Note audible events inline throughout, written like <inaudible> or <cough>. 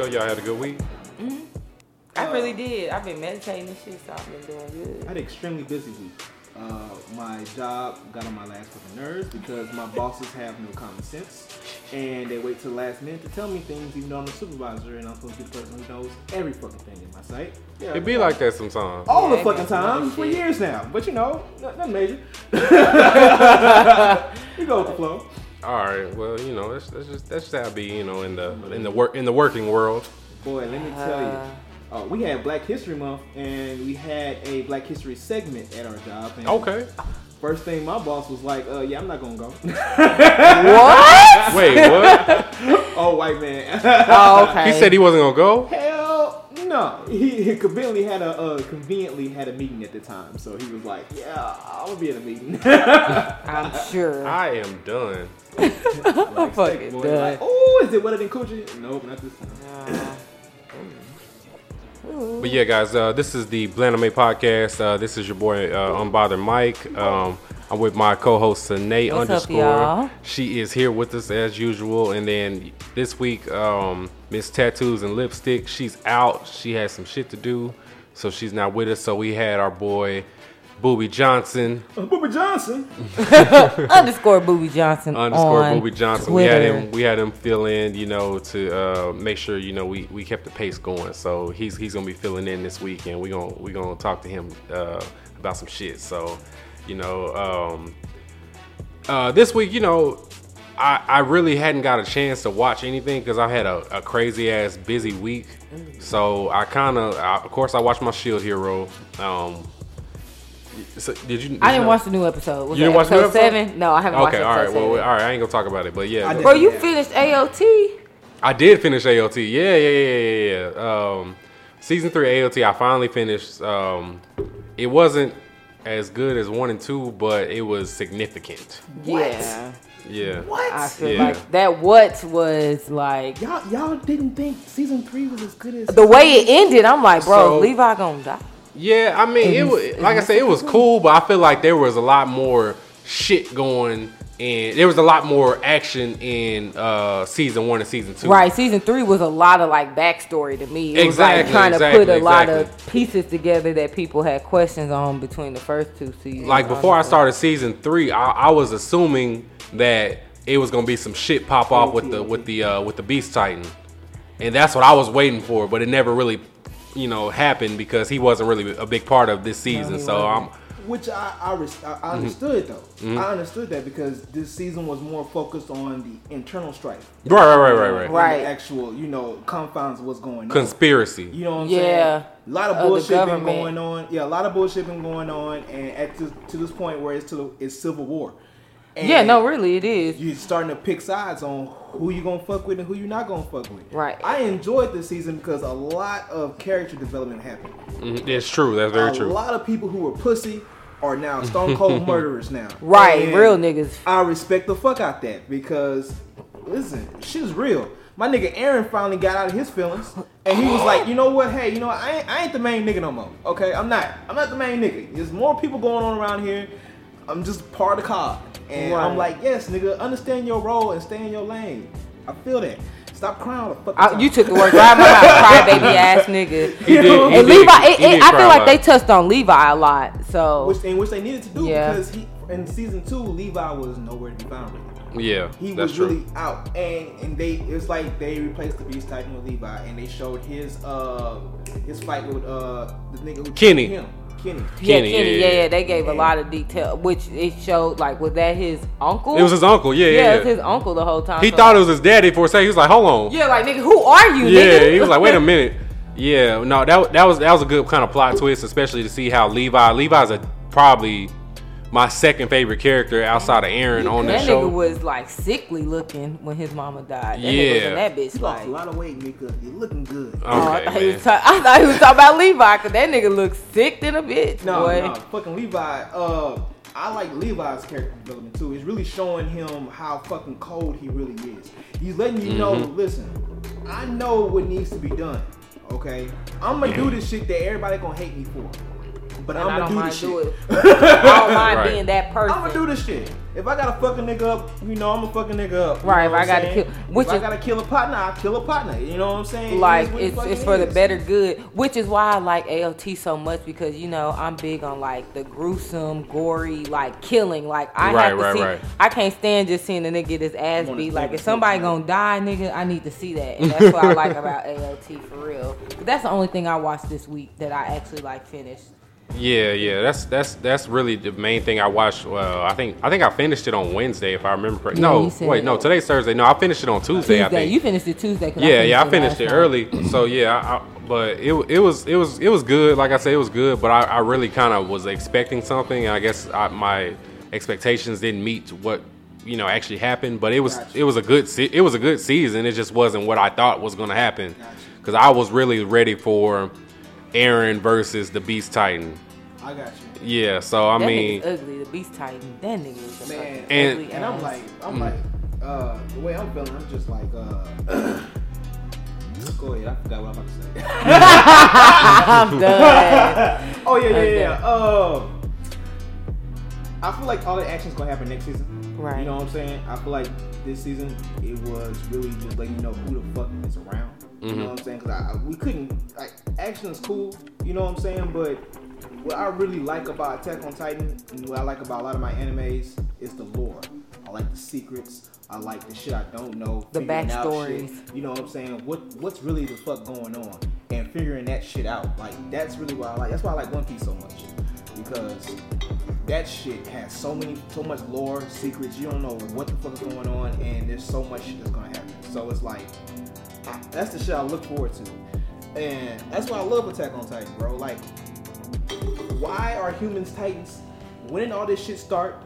Y'all though. Y'all had a good week. I really did. I've been meditating and shit, so I've been doing I good. had an extremely busy week. Uh, my job got on my last fucking nerves because my bosses have no common sense and they wait till the last minute to tell me things even though I'm a supervisor and I'm supposed to be the person who knows every fucking thing in my site. Yeah, It be like that sometimes. all Yeah, the fucking be some other time for years now. But you know, nothing major. <laughs> <laughs> you go with the flow. All right. Well, you know, that's, that's just that's just how it be. You know, in the in the work in the working world. Boy, let me tell you. Uh, Uh, we had Black History Month and we had a Black History segment at our job. And Okay. First thing my boss was like, uh, yeah, I'm not gonna go. <laughs> What? Wait, what? oh, white man. oh, okay. He said he wasn't gonna go. Hell no. He, he conveniently had a uh, conveniently had a meeting at the time, so he was like, "Yeah, I'm gonna be at a meeting." <laughs> I'm sure. I am done. I'm <laughs> fucking Boy, done. like, oh, is it wetter than coochie? Nope, not this time. But yeah, guys, uh, this is the Blaname podcast. Uh, this is your boy uh, Unbothered Mike. Um, I'm with my co-host Sine What's up, underscore. y'all? She is here with us as usual. And then this week, um, Miss Tattoos and Lipstick. She's out. She has some shit to do, so she's not with us. So we had our boy Booby Johnson Uh, Booby Johnson. <laughs> underscore Booby Johnson. underscore on Booby Johnson. Twitter. We had him. We had him fill in, you know, to uh, make sure you know we, we kept the pace going. So he's he's gonna be filling in this week, and we gonna we gonna talk to him uh, about some shit. So, you know, um, uh, this week, you know, I I really hadn't got a chance to watch anything because I had a, a crazy ass busy week. So I kind of, of course, I watched my Shield Hero. Um, so did you? I didn't watch the new episode. Was You didn't watch the new episode episode? seven? No, I haven't watched Okay, all right. Well, all right. I ain't gonna talk about it, but yeah. I. Bro, you Yeah. finished AOT? I did finish AOT. Yeah, yeah, yeah, yeah, yeah. Um, season three AOT, I finally finished. Um, it wasn't as good as one and two, but it was significant. Yeah. Yeah. What? I feel Yeah. like that what was like Y'all, y'all didn't think season three was as good as the way it ended, I'm like, bro, So- Levi gonna die. Yeah, I mean, it was like I said, it was cool, but I feel like there was a lot more shit going, and there was a lot more action in uh, season one and season two. Right, season three was a lot of like backstory to me. It was like Exactly, trying to exactly, put a lot of pieces together that people had questions on between the first two seasons. like before I started season three, I, I was assuming that it was gonna be some shit pop off with the with the uh, with the Beast Titan, and that's what I was waiting for. But it never really, you know, happened because he wasn't really a big part of this season. he so I'm wasn't. Which I I, res- I Mm-hmm. I understood though. I understood that because this season was more focused on the internal strife. right, right, right, right, And right. the actual, you know, confines of what's going on. Conspiracy. You know what I'm Yeah. saying? A lot of Of bullshit been going on. Yeah, a lot of bullshit been going on, and at this, to this point where it's to the, it's civil war. And Yeah, no, really, it is. You're starting to pick sides on who you gonna fuck with and who you're not gonna fuck with. Right. I enjoyed this season because a lot of character development happened. Mhm, It's true. That's very a true. A lot of people who were pussy are now stone cold <laughs> murderers now. Right, And real niggas. I respect the fuck out that because listen, shit's real. My nigga Eren finally got out of his feelings and he was like, you know what? Hey, you know what? I ain't, I ain't the main nigga no more. Okay, I'm not. I'm not the main nigga. There's more people going on around here. I'm just part of the cog. And I'm like, yes, nigga, understand your role and stay in your lane. I feel that. Stop crying all the fucking I, you took the words right out of my mouth, <laughs> crybaby ass nigga. He did- he And did- Levi, it, it, I feel like they touched on Levi a lot. So which in which they needed to do Yeah. because he in season two, Levi was nowhere to be found. Really. Yeah, He that's was true. really out, and and they it's like they replaced the Beast Titan with Levi, and they showed his uh his fight with uh the nigga who Kenny. him, Kenny. yeah, Kenny, Kenny, yeah, yeah, yeah. yeah, they gave a lot of detail, which it showed like was that his uncle? It was his uncle. Yeah, yeah, yeah. it was his uncle the whole time. he so- thought it was his daddy for a second. He was like, "Hold on." Yeah, like nigga, who are you? Yeah, nigga? he was like, "Wait a minute." <laughs> Yeah, no, that that was that was a good kind of plot twist, especially to see how Levi. Levi's a probably my second favorite character outside of Eren on that show. that nigga was like sickly looking when his mama died. That Yeah. nigga was in that He bitch lost like. a lot of weight, Mika. You're looking good. Oh, I, Okay, thought he was ta- I thought he was talking about Levi because that nigga looks sick than a bitch, No, boy. no, fucking Levi. Uh, I like Levi's character development too. It's really showing him how fucking cold he really is. He's letting you know, Mm-hmm. listen, I know what needs to be done. Okay, I'm gonna do this shit that everybody gonna hate me for. But and I'ma don't do the mind shit. doing. <laughs> I don't mind Right. being that person. I'm gonna do this shit. If I gotta fuck a nigga up, you know I'm gonna fuck a nigga up. Right, if I gotta saying? kill- which if I gotta kill a partner, I'll kill a partner. You know what I'm saying? Like what it it's it's for the better good, which is why I like AOT so much because you know I'm big on like the gruesome, gory, like killing. Like I Right, have to right, see. right. I can't stand just seeing a nigga get his ass beat. Like if somebody flick, gonna die, nigga, I need to see that, <laughs> and that's what I like about AOT for real. But that's the only thing I watched this week that I actually like finished. Yeah, yeah, that's that's that's really the main thing I watched. Well, I think I think I finished it on Wednesday if I remember correctly. Yeah, no, wait, it. no, today's Thursday. No, I finished it on Tuesday. I think. you finished it Tuesday. yeah, yeah, I finished last it early. So yeah, I, I, but it it was it was it was good. Like I said, it was good. But I, I really kind of was expecting something. And I guess I, my expectations didn't meet what you know actually happened. But it was Gotcha. it was a good se- it was a good season. It just wasn't what I thought was going to happen. Gotcha. Because I was really ready for Eren versus the Beast Titan. I got you. Yeah, so I that mean, ugly. The Beast Titan. That nigga is a Man, fucking and- ugly And I'm like, I'm Mm. like, uh, the way I'm feeling, I'm just like, uh, <clears throat> go ahead. I forgot what I'm about to say. <laughs> I'm done. <laughs> oh yeah, yeah, Okay. yeah. Um, I feel like all the action's gonna happen next season. Right. You know what I'm saying? I feel like this season it was really just letting you know who the fuck is around. You know mm-hmm. what I'm saying? Because I, I- we couldn't like action is cool. You know what I'm saying? But what I really like about Attack on Titan and what I like about a lot of my animes is the lore. I like the secrets. I like the shit I don't know. The figuring out backstories. You know what I'm saying? What what's really the fuck going on and figuring that shit out. Like that's really what I like. That's why I like One Piece so much because that shit has so many so much lore, secrets. You don't know what the fuck is going on, and there's so much shit that's gonna happen. So it's like that's the shit I look forward to, and that's why I love Attack on Titan, bro. Like, why are humans Titans? When did all this shit start?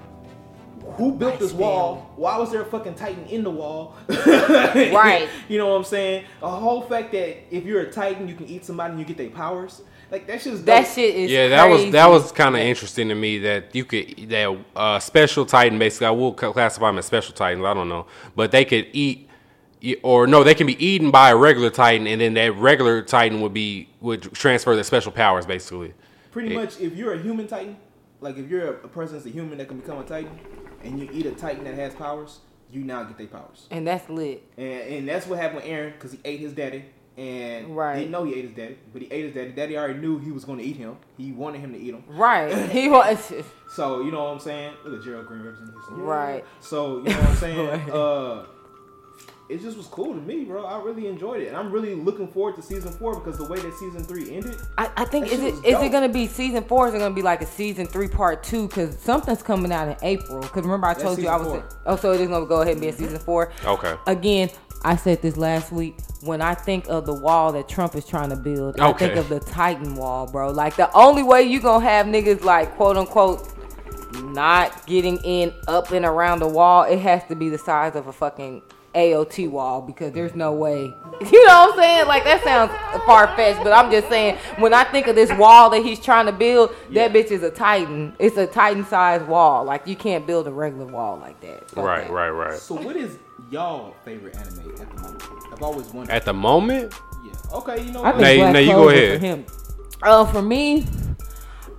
Who built this wall? Why was there a fucking Titan in the wall? <laughs> Right. You know what I'm saying? The whole fact that if you're a Titan, you can eat somebody and you get their powers. Like that shit's That dope. shit is yeah, that was that was kind of interesting to me that you could that uh, special Titan basically. I will classify them as special Titans. I don't know, but they could eat. Or no, they can be eaten by a regular Titan, and then that regular Titan would be would transfer their special powers, basically. Pretty It- much, if you're a human Titan, like if you're a, a person that's a human that can become a Titan, and you eat a Titan that has powers, you now get their powers. and that's lit. And, and that's what happened with Eren because he ate his daddy. And Right. didn't know he ate his daddy, but he ate his daddy. Daddy already knew he was going to eat him. He wanted him to eat him. Right. <laughs> He was. <laughs> So you know what I'm saying? Look at Gerald Green representing Houston. Right. So you know what I'm saying? <laughs> Right. uh, it just was cool to me, bro. I really enjoyed it, and I'm really looking forward to season four because the way that season three ended, I, I think That is shit is dope. it gonna be season four? Or is it gonna be like a season three part two? Because something's coming out in April. Because remember I That's told you I was four. oh so it is gonna go ahead and be a mm-hmm. season four. Okay. Again, I said this last week. When I think of the wall that Trump is trying to build, I think of the Titan wall, bro. Like the only way you gonna have niggas like quote unquote not getting in up and around the wall, it has to be the size of a fucking AOT wall because there's no way. <laughs> You know what I'm saying? Like that sounds far fetched, but I'm just saying when I think of this wall that he's trying to build, that bitch is a Titan. It's a Titan sized wall. Like you can't build a regular wall like that. Fuck Right, that. right, right. So what is y'all favorite anime at the moment? I've always wondered. At the moment, yeah. Okay, you know I what? think Now you- Black now you go ahead. For him. Uh, for me,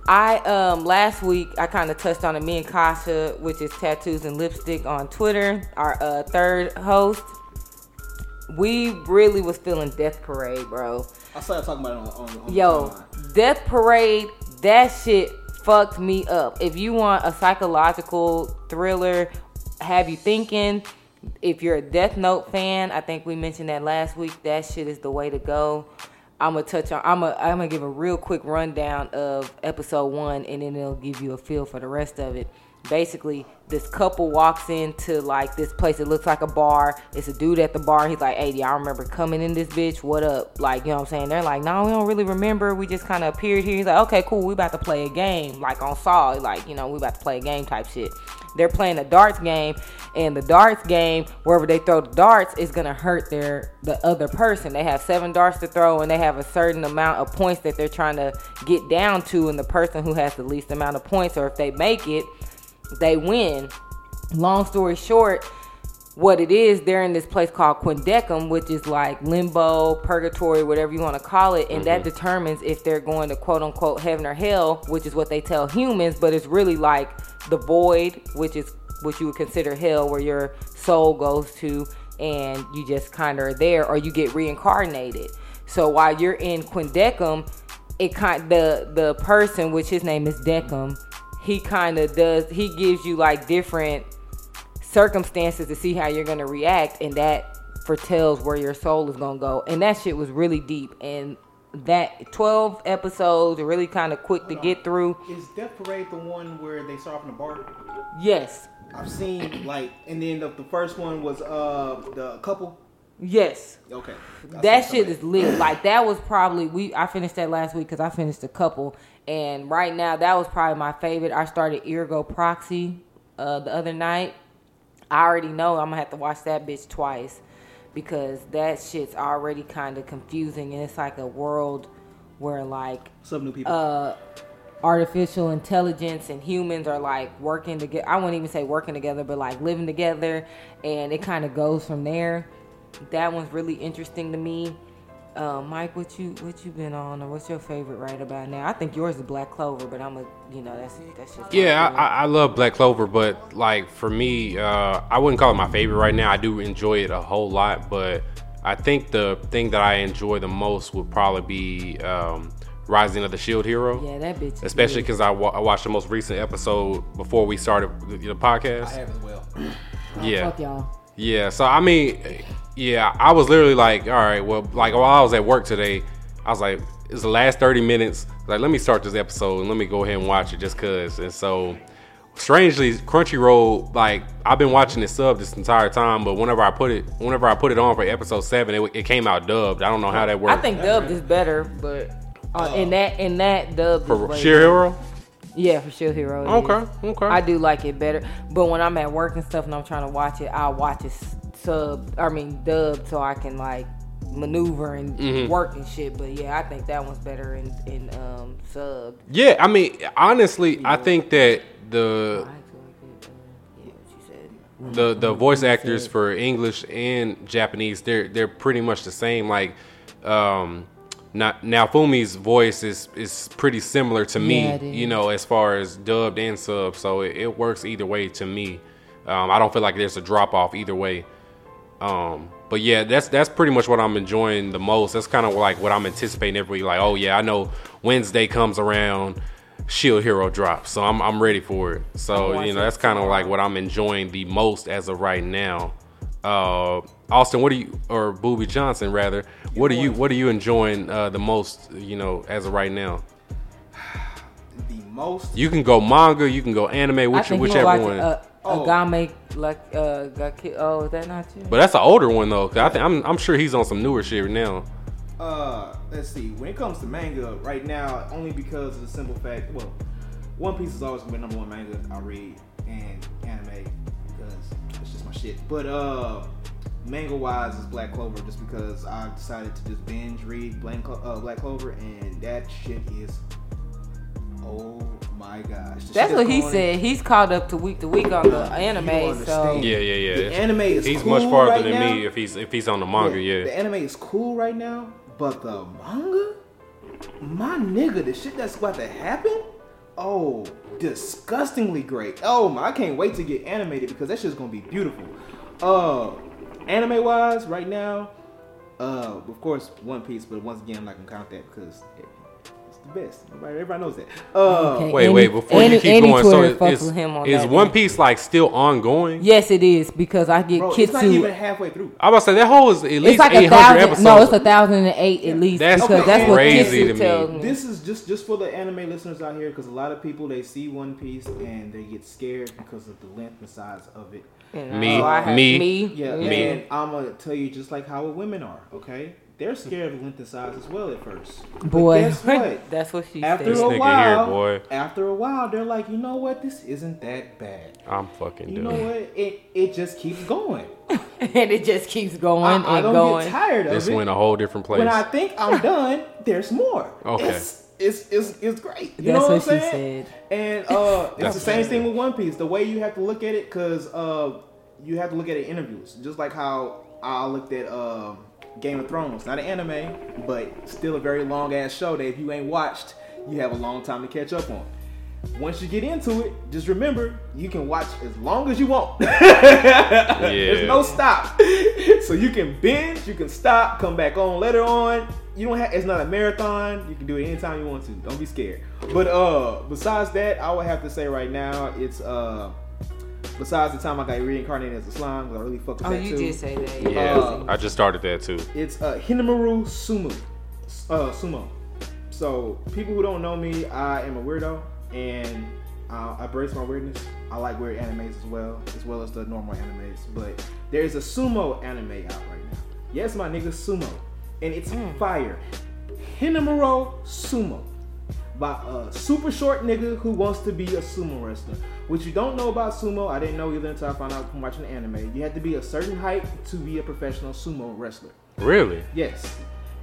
I um last week I kind of touched on it. Me and Kasha, which is tattoos and lipstick on Twitter, our uh, third host. We really was feeling Death Parade, bro. I you talking about it on, on, on Yo, timeline. Death Parade, that shit fucked me up. If you want a psychological thriller, have you thinking. If you're a Death Note fan, I think we mentioned that last week. That shit is the way to go. I'm gonna touch on. I'm gonna. I'm gonna give a real quick rundown of episode one, and then it'll give you a feel for the rest of it. Basically, this couple walks into like this place. It looks like a bar. It's a dude at the bar. He's like, "Hey, y'all remember coming in this bitch? What up?" Like, you know what I'm saying? They're like, "No, we don't really remember. We just kind of appeared here." He's like, "Okay, cool. We about to play a game, like on Saw. Like, you know, we about to play a game type shit." They're playing a darts game, and the darts game, wherever they throw the darts, is gonna hurt their the other person. They have seven darts to throw, and they have a certain amount of points that they're trying to get down to, and the person who has the least amount of points, or if they make it, they win. Long story short, what it is, they're in this place called Quindecim, which is like limbo, purgatory, whatever you want to call it, and that mm-hmm. determines if they're going to quote unquote heaven or hell, which is what they tell humans, but it's really like the void, which is what you would consider hell, where your soul goes to and you just kind of are there, or you get reincarnated. So while you're in Quindecim, it kind the the person, which his name is Decim, he kind of does he gives you like different circumstances to see how you're gonna react, and that foretells where your soul is gonna go. And that shit was really deep, and that 12 episodes are really kind of quick to get through. Is Death Parade the one where they start off in a bar? Yes, I've seen like, and then the, the first one was uh the couple. yes. Okay, that shit is lit. Like that was probably we. I finished that last week because I finished a couple, and right now that was probably my favorite. I started Ergo Proxy uh, the other night. I already know I'm gonna have to watch that bitch twice because that shit's already kind of confusing, and it's like a world where like some new people. uh artificial intelligence and humans are like working together. I wouldn't even say working together, but like living together, and it kind of goes from there. That one's really interesting to me. Uh, Mike, what you what you been on, or what's your favorite right about now? I think yours is Black Clover, but I'm a you know that's that's just my Yeah. I, I love Black Clover, but like for me, uh, I wouldn't call it my favorite right now. I do enjoy it a whole lot, but I think the thing that I enjoy the most would probably be um, Rising of the Shield Hero. yeah that bitch. Especially because I, wa- I watched the most recent episode before we started the, the podcast. I have as well. yeah, fuck y'all. yeah. So I mean, yeah, I was literally like, all right, well, like while I was at work today, I was like, it's the last thirty minutes. Like, let me start this episode and let me go ahead and watch it just cause. And so, strangely, Crunchyroll, like I've been watching it sub this entire time, but whenever I put it, whenever I put it on for episode seven, it, it came out dubbed. I don't know how that works. I think dubbed is better, but uh, in that in that dubbed for is Shield Hero. Yeah, for Shield Hero. it Okay, is. okay. I do like it better, but when I'm at work and stuff and I'm trying to watch it, I'll watch it sub. I mean dubbed, so I can like maneuver and Mm-hmm. work and shit. But yeah, I think that one's better in in um subbed. Yeah, I mean, honestly, I think that the I actually like it. Uh, yeah, what you said. the the voice actors for English and Japanese they're they're pretty much the same. Like um not Naofumi's voice is is pretty similar to me, Yeah, you know, as far as dubbed and sub. So it, it works either way to me. Um, I don't feel like there's a drop off either way. Um, but yeah, that's that's pretty much what I'm enjoying the most. That's kind of like what I'm anticipating every week. Like, oh yeah, I know Wednesday comes around, Shield Hero drops, so I'm I'm ready for it. So you know, that's kind of like what I'm enjoying the most as of right now. Uh, Austin, what are you or Booby Johnson rather? What are you what are you enjoying uh, the most? You know, as of right now, <sighs> The most. you can go manga, you can go anime, which, whichever you watch one. Uh, Oh. Agame like uh got ki- oh is that not you? but that's an older one though. 'cause I think I'm I'm sure he's on some newer shit now. Uh, let's see. When it comes to manga, right now, only because of the simple fact, well, One Piece is always gonna be number one manga I read and anime because it's just my shit. But uh, manga wise is Black Clover, just because I decided to just binge read Black, Clo- uh, Black Clover, and that shit is, oh my gosh. The That's what he going- said. He's caught up to week to week on the anime, don't so. Yeah, yeah, yeah. The anime is he's cool much farther right than now. me if he's if he's on the manga. Yeah, The anime is cool right now, but the manga, my nigga, the shit that's about to happen, oh, disgustingly great. Oh my, I can't wait to get animated because that shit's gonna be beautiful. Uh, anime wise, right now, uh, of course, One Piece, but once again, I'm not gonna count that because it's the best. Everybody, everybody knows that. Uh, Okay. Wait, Any- wait. Before any- you keep any going, so Twitter is, is, him on is One. Piece like still ongoing? yes, it is because I get bro, it's not even halfway through. I was about to say that whole is at least It's like a 800 thousand. episodes. No, it's a thousand and eight at least That's because that's what crazy Kitsu to me. tells me. This is just just for the anime listeners out here because a lot of people they see One Piece and they get scared because of the length and size of it. And Me. so Me. me, Yeah, Me. and I'm gonna tell you just like how women are. Okay, they're scared of length and size as well at first. But boy. guess <laughs> what? that's what she After This said. a nigga while, here, boy. after a while, they're like, you know what? This isn't that bad. I'm fucking You know done. what? It it just keeps going. <laughs> and it just keeps going I, and I don't going. get tired of This it. went a whole different place. when I think I'm <laughs> done, there's more. Okay. It's, it's, it's, it's great. You That's know what what I'm she saying? said. And uh, it's <laughs> the same thing with One Piece. The way you have to look at it, because uh, you have to look at it in interviews, just like how I looked at uh, Game of Thrones, not an anime, but still a very long ass show that if you ain't watched, you have a long time to catch up on. Once you get into it, just remember you can watch as long as you want. <laughs> There's no stop. <laughs> So you can binge, you can stop, come back on later on. You don't have it's not a marathon. You can do it anytime you want to. Don't be scared. But uh besides that, I would have to say right now it's uh besides the time I got reincarnated as a slime, 'cause I really fucked with Oh, that you too. did say that. Yeah, Uh, I just started that too. It's uh, Hinomaru Sumo. Uh, sumo. So people who don't know me, I am a weirdo, and uh, I brace my weirdness. I like weird animes as well, as well as the normal animes. But there is a sumo anime out right now. Yes, my nigga, sumo, and it's fire. Hinomaru Sumo by a super short nigga who wants to be a sumo wrestler. What you don't know about sumo, I didn't know either until I found out from watching the anime. You have to be a certain height to be a professional sumo wrestler. Really? Yes.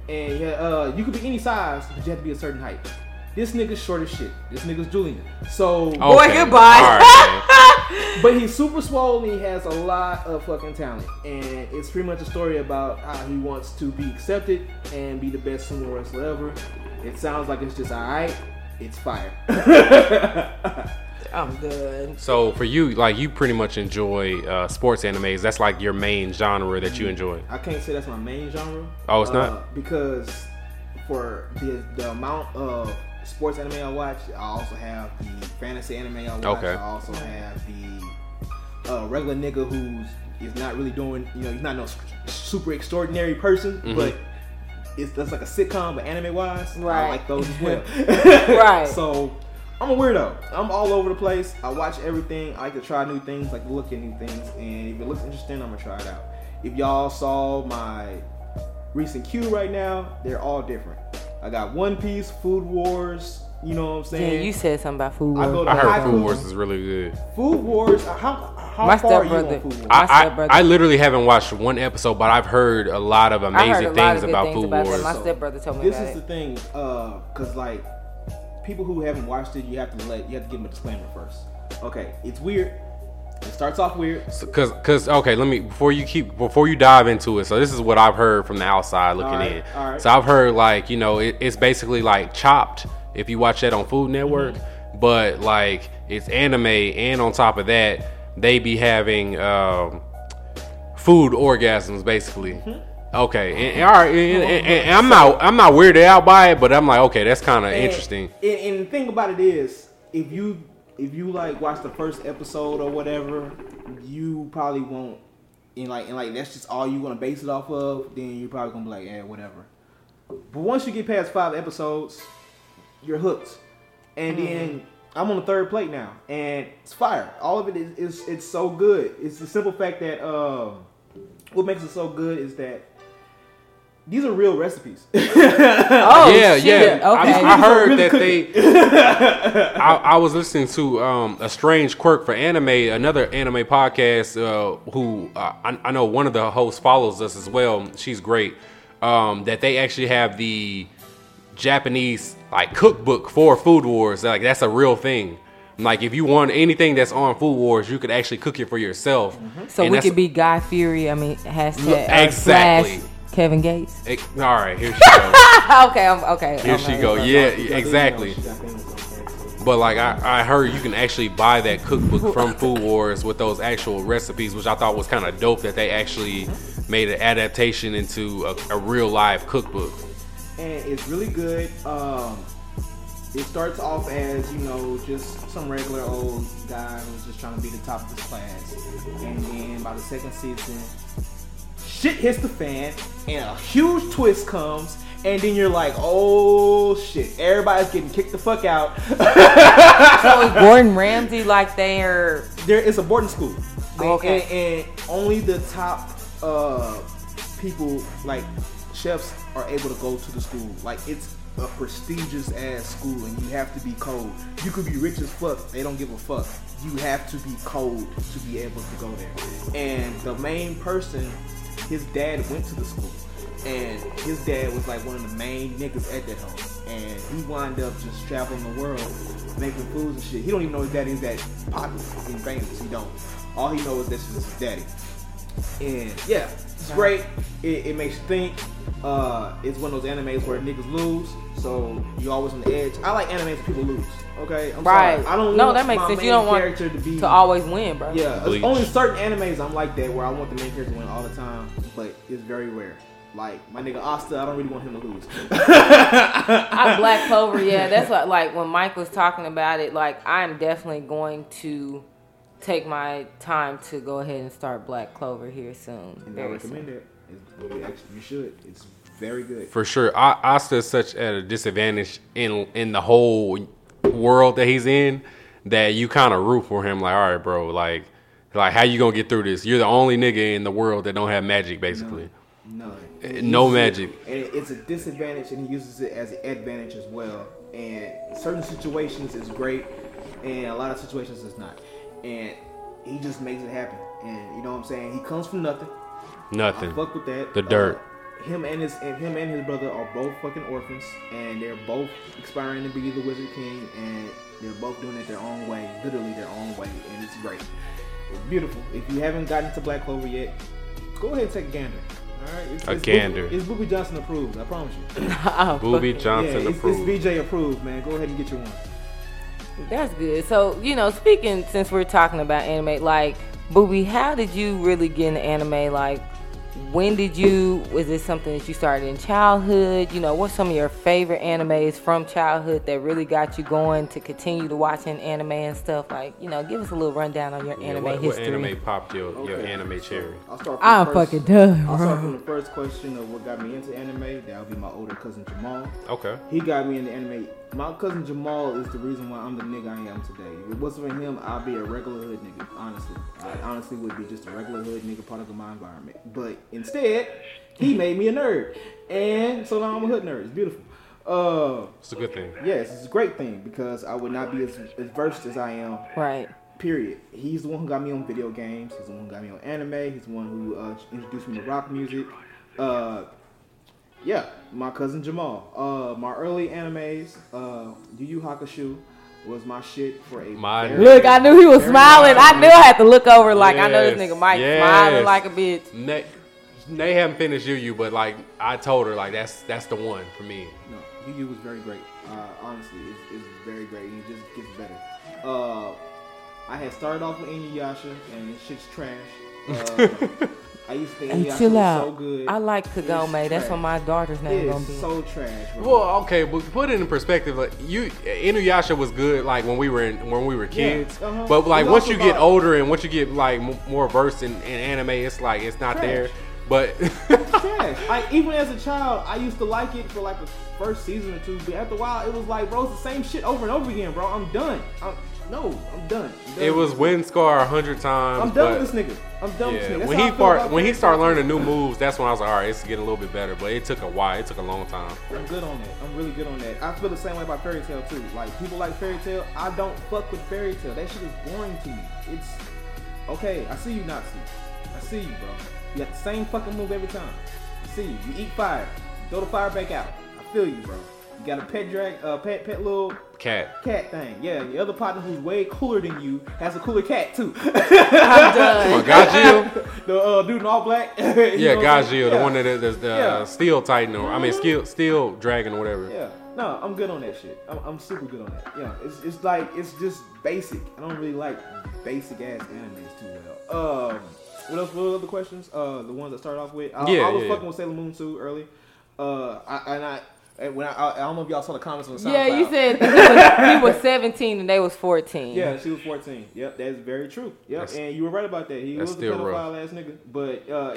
And yeah, uh, you could be any size, but you have to be a certain height. This nigga's short as shit. This nigga's Julian. So, Boy, goodbye. All right, <laughs> but he's super swollen. He has a lot of fucking talent, and it's pretty much a story about how he wants to be accepted and be the best sumo wrestler ever. It sounds like it's just alright. It's fire. I'm good. So for you, like you pretty much enjoy uh, sports animes. That's like your main genre that you enjoy. I can't say that's my main genre. Oh, it's uh, not? because for the the amount of sports anime I watch, I also have the fantasy anime I watch. Okay. I also have the uh, regular nigga who's is not really doing. You know, he's not no super extraordinary person, Mm-hmm. but it's that's like a sitcom, but anime wise, right. I Right. like those as well. <laughs> <laughs> Right. So. I'm a weirdo. I'm all over the place. I watch everything. I like to try new things, like to look at new things, and if it looks interesting, I'm gonna try it out. If y'all saw my recent queue right now, they're all different. I got One Piece, Food Wars. You know what I'm Yeah, saying? you said something about food. I go Wars. to I heard Haikyuu. Food Wars is really good. Food Wars. uh, How how My far are you on stepbrother- Food Wars? I, I, I literally haven't watched one episode, but I've heard a lot of I heard amazing a lot things of good about things Food about Wars. that. My stepbrother told me this about is the it. thing, uh, cause like people who haven't watched it, you have to let you have to give them a disclaimer first. Okay, it's weird. It starts off weird. Cause, cause, okay, let me before you keep before you dive into it. So this is what I've heard from the outside looking in. So I've heard like you know it, it's basically like Chopped if you watch that on Food Network, Mm-hmm. but like it's anime and on top of that they be having um, food orgasms basically. Mm-hmm. Okay, and, and, all right, and, and- I'm not I'm not weirded out by it, but I'm like okay, that's kind of interesting. And, and the thing about it is, if you if you like watch the first episode or whatever, you probably won't. And like and like that's just all you want to base it off of. Then you're probably gonna be like, yeah, whatever. But once you get past five episodes, you're hooked. And then I'm on the third plate now, and it's fire. All of it is, is it's so good. It's the simple fact that um, what makes it so good is that these are real recipes. <laughs> Oh, yeah, shit. yeah. Okay. I, I heard Really that they. I, I was listening to um, a strange quirk for anime, another anime podcast. Uh, who uh, I, I know one of the hosts follows us as well. She's great. Um, that they actually have the Japanese like cookbook for Food Wars. Like that's a real thing. Like if you want anything that's on Food Wars, you could actually cook it for yourself. so And we could be Guy Fieri. I mean, hashtag Look, uh, exactly. slash Kevin Gates. Eh, all right, here she <laughs> goes. okay, I'm okay. Here I'm she go. Yeah, exactly. she got things on there. But like I, I heard you can actually buy that cookbook from Food Wars with those actual recipes, which I thought was kind of dope that they actually made an adaptation into a, a real live cookbook. and it's really good. Um, it starts off as you know just some regular old guy who's just trying to be the top of his class, and then by the second season, shit hits the fan, and a huge twist comes. And then you're like, oh shit, everybody's getting kicked the fuck out. So is <laughs> Gordon Ramsay like they're there is a boarding school. Okay. And, and only the top uh, people, like chefs, are able to go to the school. Like it's a prestigious ass school, and you have to be cold. You could be rich as fuck. They don't give a fuck. You have to be cold to be able to go there. And the main person, his dad went to the school. And his dad was like one of the main niggas at that home. And he wound up just traveling the world, making fools and shit. He don't even know his dad is that popular and famous. He don't. All he knows is this is his daddy. And yeah, it's great. It, it makes you think. Uh, it's one of those animes where niggas lose, so you're always on the edge. I like anime where people lose. Okay, I'm Right. sorry. I don't. No, want that makes my sense. You don't want character to be to always win, bro. yeah, Bleach. only certain animes I'm like that where I want the main character to win all the time, but it's very rare. Like my nigga Asta, I don't really want him to lose. <laughs> I Black Clover, yeah, that's what like when Mike was talking about it. Like I'm definitely going to take my time to go ahead and start Black Clover here soon. And I recommend soon. it. It's, you should. It's very good. For sure, I, Asta's such at a disadvantage in in the whole world that he's in that you kind of root for him. Like, all right, bro, like, like how you gonna get through this? You're the only nigga in the world that don't have magic, basically. Uh, And he no magic. and it- it's a disadvantage, and he uses it as an advantage as well. And certain situations is great, and a lot of situations is not. And he just makes it happen. And you know what I'm saying? He comes from nothing. I Nothing. fuck with that. The dirt. Uh, him and his and him and his brother are both fucking orphans, and they're both aspiring to be the Wizard King, and they're both doing it their own way, literally their own way, and it's great. It's beautiful. If you haven't gotten to Black Clover yet, go ahead and take a gander. All right, it's, A it's gander. Booby, it's Booby Johnson approved. I promise you. <laughs> Oh, Booby Johnson yeah, it's, it's. BJ approved, man. Go ahead and get your one. That's good. So, you know, speaking since we're talking about anime, like Booby, how did you really get into anime? Like, when did you? Was this something that you started in childhood? You know, what's some of your favorite animes from childhood that really got you going to continue to watching anime and stuff? Like, you know, give us a little rundown on your Yeah, anime what, what history. anime popped your, your anime cherry? I'll start. From I'm first, fucking done, I'll start bro. from the first question of what got me into anime. That would be my older cousin Jamal. Okay. He got me into anime. My cousin Jamal is the reason why I'm the nigga I am today. If it wasn't for him, I'd be a regular hood nigga. Honestly, I honestly would be just a regular hood nigga, product of my environment. But instead, he made me a nerd, and so now I'm a hood nerd. It's beautiful. Uh, It's a good thing. yes, it's a great thing because I would not be as, as versed as I am Right. Period. He's the one who got me on video games. He's the one who got me on anime. He's the one who uh, introduced me to rock music. Uh, yeah, my cousin Jamal. Uh, my early animes, uh, Yu Yu Hakusho was my shit for a My very- Look, I knew he was very smiling. I long knew I had to look over like I know this nigga Mike yes. smiling like a bitch. They, they haven't finished Yu Yu, but like I told her, like that's that's the one for me. No, Yu Yu was very great. Uh, honestly, it's, it's very great, and it just gets better. Uh, I had started off with Inuyasha, and this shit's trash. Uh, <laughs> I used to think Hey, Inuyasha chill was out. so good. I like It's Kagome. That's what my daughter's name gonna It's be. so trash. Bro. Well, okay, but put it in perspective. Like you, Inuyasha was good, like when we were in, when we were kids. uh-huh. But like It's once you get older and once you get like m- more versed in, in anime, it's like it's not Trash. there. But trash. <laughs> I even as a child, I used to like it for like the first season or two, but after a while, it was like, bro, it's the same shit over and over again, bro. I'm done. I'm, no, I'm done. I'm done it was Wind Scar a hundred times. I'm done with this nigga. I'm done with this Yeah, nigga. That's when he part, when he started learning new moves, that's when I was like, all right, it's getting a little bit better. But it took a while. It took a long time. I'm good on that. I'm really good on that. I feel the same way about Fairy Tail too. Like people like Fairy Tail, I don't fuck with Fairy Tail. That shit is boring to me. It's okay. I see you, Natsu. I see you, bro. You got the same fucking move every time. I see you. You eat fire. Throw the fire back out. I feel you, bro. You got a pet drag, uh, pet, pet little Cat. cat thing. Yeah, the other partner who's way cooler than you has a cooler cat too. <laughs> I'm done. Oh, Gajeel? <laughs> the uh, dude in all black. <laughs> Yeah, know what Gajeel, the Yeah. one that is the Yeah. uh, Steel Titan, or I mean. Steel Steel Dragon, or whatever. Yeah, no, I'm good on that shit. I'm, I'm super good on that. Yeah, it's, it's like it's just basic. I don't really like basic ass animes too well. Um, what else? What other questions? Uh, the ones that started off with. I, Yeah, I was yeah, fucking yeah. with Sailor Moon too early. Uh, I, and I. And when I, I, I don't know if y'all saw the comments on the SoundCloud. Yeah, you said he was, he was <laughs> 17 and they was 14. Yeah, she was 14. Yep, that's very true. Yep, That's- and you were right about that. He that's was a still pedophile rough. ass nigga. But uh,